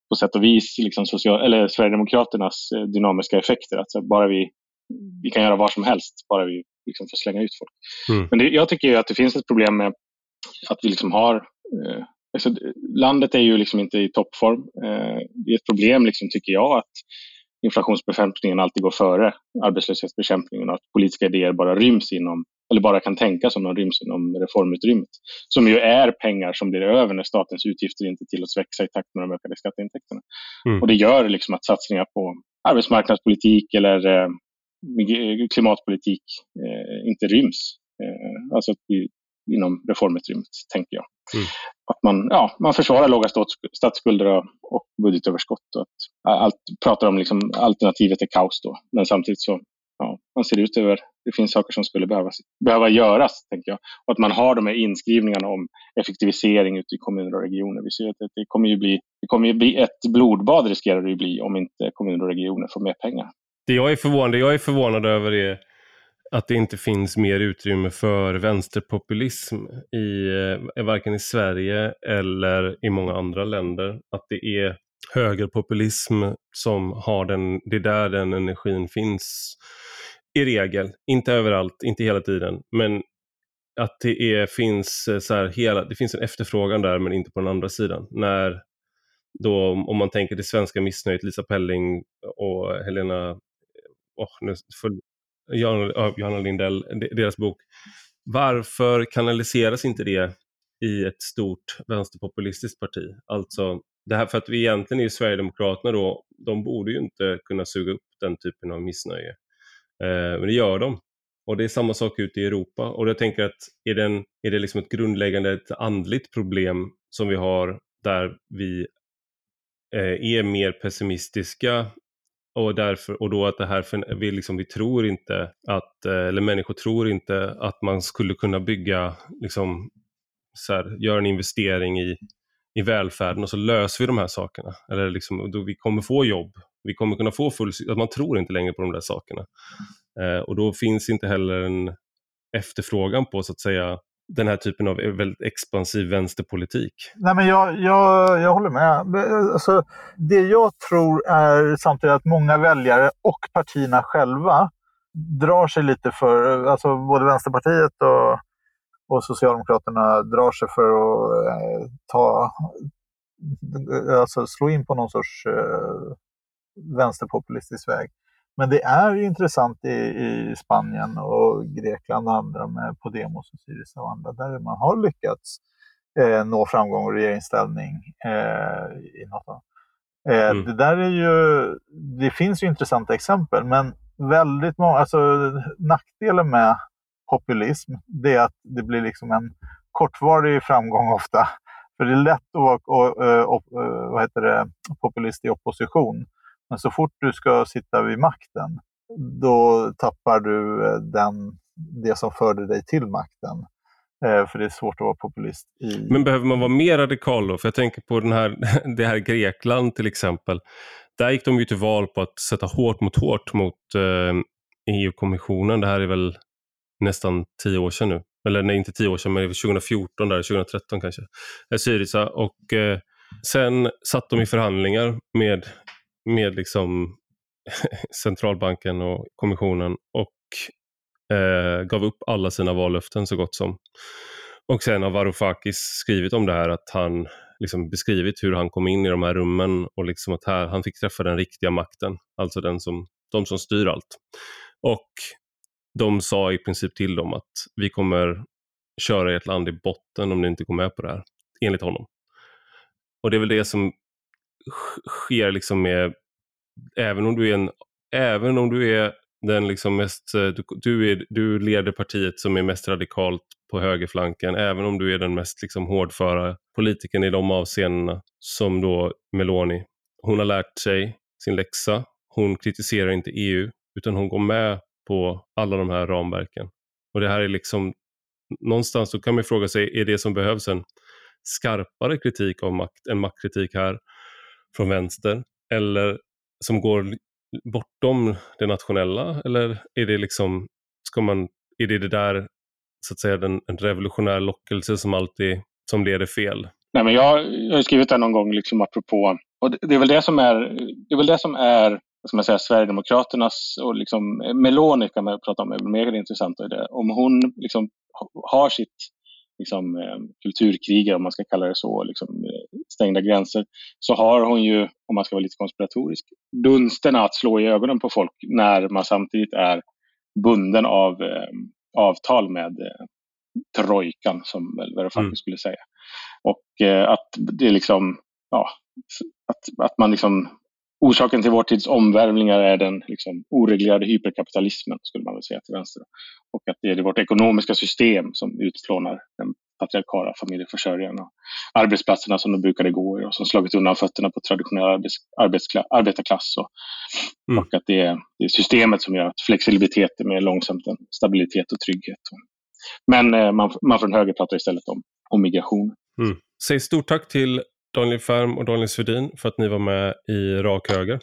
på sätt och vis liksom social, eller Sverigedemokraternas eh, dynamiska effekter. Alltså bara vi, vi kan göra vad som helst, bara vi liksom får slänga ut folk. Mm. Men det, jag tycker att det finns ett problem med att vi liksom har eh, alltså, landet är ju liksom inte i toppform. Eh, det är ett problem, liksom, tycker jag, att inflationsbekämpningen alltid går före arbetslöshetsbekämpningen och att politiska idéer bara ryms inom eller bara kan tänkas om de ryms inom reformutrymmet. Som ju är pengar som blir över när statens utgifter inte tillåts växa i takt med de ökade skatteintäkterna. Mm. Och det gör liksom att satsningar på arbetsmarknadspolitik eller eh, klimatpolitik eh, inte ryms. Eh, alltså vi, inom reformutrymmet, tänker jag. Mm. Att man, ja, man försvarar låga statsskulder och, budgetöverskott. Och att, allt, pratar om liksom, alternativet är kaos då. Men samtidigt så ja, man ser ut över, det finns saker som skulle behöva, behöva göras, tänker jag. Och att man har de här inskrivningarna om effektivisering ute i kommuner och regioner. Vi ser att det kommer ju bli, det kommer ju bli ett blodbad riskerar det ju bli om inte kommuner och regioner får mer pengar. Det jag är förvånad, jag är förvånad över är att det inte finns mer utrymme för vänsterpopulism i eh, varken i Sverige eller i många andra länder. Att det är högerpopulism som har den, det är där den energin finns i regel. Inte överallt, inte hela tiden, men att det är, finns eh, så här hela, det finns en efterfrågan där men inte på den andra sidan. När då, om man tänker det svenska missnöjet, Lisa Pelling och Helena oh, nu, för, Johanna Lindell, deras bok. Varför kanaliseras inte det i ett stort vänsterpopulistiskt parti? Alltså, det här för att vi egentligen är ju Sverigedemokraterna då, de borde ju inte kunna suga upp den typen av missnöje. Eh, men det gör de. Och det är samma sak ute i Europa. Och jag tänker att är, den, är det liksom ett grundläggande ett andligt problem som vi har där vi eh, är mer pessimistiska och, därför, och då att det här, för, vi, liksom, vi tror inte att, eh, eller människor tror inte att man skulle kunna bygga, liksom, så här, göra en investering i, i välfärden och så löser vi de här sakerna. Eller liksom, då vi kommer få jobb, vi kommer kunna få full att man tror inte längre på de där sakerna. Eh, och då finns inte heller en efterfrågan på så att säga den här typen av eh, väldigt expansiv vänsterpolitik. Nej, men jag, jag, jag håller med. Eh, alltså, det jag tror är samtidigt att många väljare och partierna själva drar sig lite för, eh, alltså både Vänsterpartiet och, och Socialdemokraterna drar sig för att eh, ta, alltså slå in på någon sorts eh, vänsterpopulistisk väg. Men det är intressant i, i Spanien och Grekland och andra med Podemos och Syriza och andra där man har lyckats eh, nå framgång och regeringsställning eh, i något eh, mm. Det där är ju, det finns ju intressanta exempel men väldigt många, alltså nackdelen med populism det är att det blir liksom en kortvarig framgång ofta. För det är lätt att vara och, och, och, vad heter det, populist i opposition. Men så fort du ska sitta vid makten, då tappar du eh, den, det som förde dig till makten. Eh, för det är svårt att vara populist. I... Men behöver man vara mer radikal då? För jag tänker på den här, det här Grekland till exempel. Där gick de ju till val på att sätta hårt mot hårt mot eh, e EU-kommissionen. Det här är väl nästan tio år sedan nu. Eller nej, inte tio år sedan, men 2014, där, 2013 kanske. Syriza. Och eh, sen satt de i förhandlingar med med liksom centralbanken och kommissionen och eh, gav upp alla sina vallöften så gott som. Och sen har Varoufakis skrivit om det här att han liksom beskrivit hur han kom in i de här rummen och liksom att här, han fick träffa den riktiga makten, alltså den som, de som styr allt. Och de sa i princip till dem att vi kommer köra ert land i botten om ni inte går med på det här, enligt honom. Och det är väl det som sker liksom med, även om du är en, även om du är den liksom mest, eh, du, du, är, du leder partiet som är mest radikalt på högerflanken, även om du är den mest liksom hårdföra politikern i de avseendena som då Meloni. Hon har lärt sig sin läxa, hon kritiserar inte EU, utan hon går med på alla de här ramverken. Och det här är liksom, någonstans så kan man fråga sig, är det som behövs en skarpare kritik av makt, en maktkritik här? Från vänster eller som går bortom det nationella eller är det liksom, ska man, är det det där, så att säga, den, en revolutionär lockelse som alltid, som leder fel? Nej, men jag, jag har skrivit det någon gång liksom apropå, och det, det, är väl det som är, det är väl det som är vad ska man säga, Sverigedemokraternas och liksom Meloni kan man prata om, är mer intressant. Är det. Om hon liksom har sitt liksom, eh, kulturkrig, om man ska kalla det så, liksom, eh, stängda gränser, så har hon ju, om man ska vara lite konspiratorisk, dunsterna att slå i ögonen på folk när man samtidigt är bunden av eh, avtal med eh, trojkan, som väl Varoufakis mm. skulle säga. Och eh, att det liksom, ja, att, att man liksom orsaken till vår tids omvälvningar är den liksom, oreglerade hyperkapitalismen, skulle man väl säga till vänster. Och att det är vårt ekonomiska system som utplånar den patriarkala familjeförsörjaren och arbetsplatserna som de brukade gå i och som slagit undan fötterna på traditionell arbets, arbetarklass. Och, mm. och att det är, det är, systemet som gör att flexibilitet är mer långsamt än stabilitet och trygghet. Men eh, man, man från höger pratar istället om, om migration. Mm. Säg stort tack till Daniel Färm och Daniel Svedin för att ni var med i Rak Höger.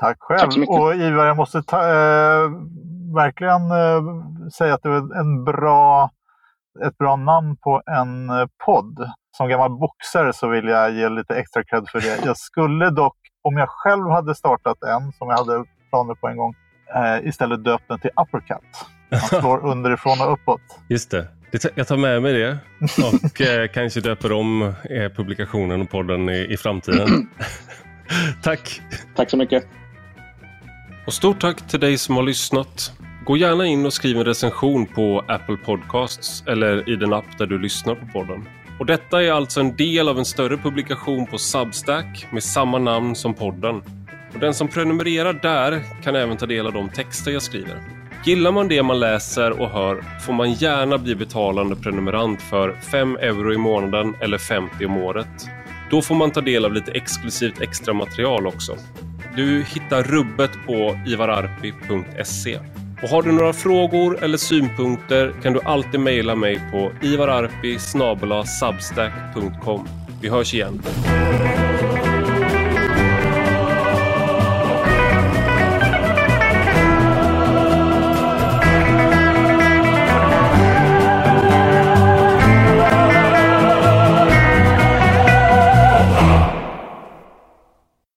Tack själv. Tack och Ivar, jag måste ta, eh, verkligen eh, säga att det var en bra, ett bra namn på en eh, podd. Som gammal boxare så vill jag ge lite extra cred för det. Jag skulle dock, om jag själv hade startat en, som jag hade planer på en gång, eh, istället döpt den till Uppercut. Man slår underifrån och uppåt. Just det. Jag tar med mig det och eh, kanske döper om eh, publikationen och podden i, i framtiden. tack! Tack så mycket! Och stort tack till dig som har lyssnat. Gå gärna in och skriv en recension på Apple Podcasts eller i den app där du lyssnar på podden. Och detta är alltså en del av en större publikation på Substack med samma namn som podden. Och den som prenumererar där kan även ta del av de texter jag skriver. Gillar man det man läser och hör får man gärna bli betalande prenumerant för 5 euro i månaden eller 50 om året. Då får man ta del av lite exklusivt extra material också. Du hittar rubbet på ivararpi.se. Och har du några frågor eller synpunkter kan du alltid mejla mig på ivararpi Vi hörs igen.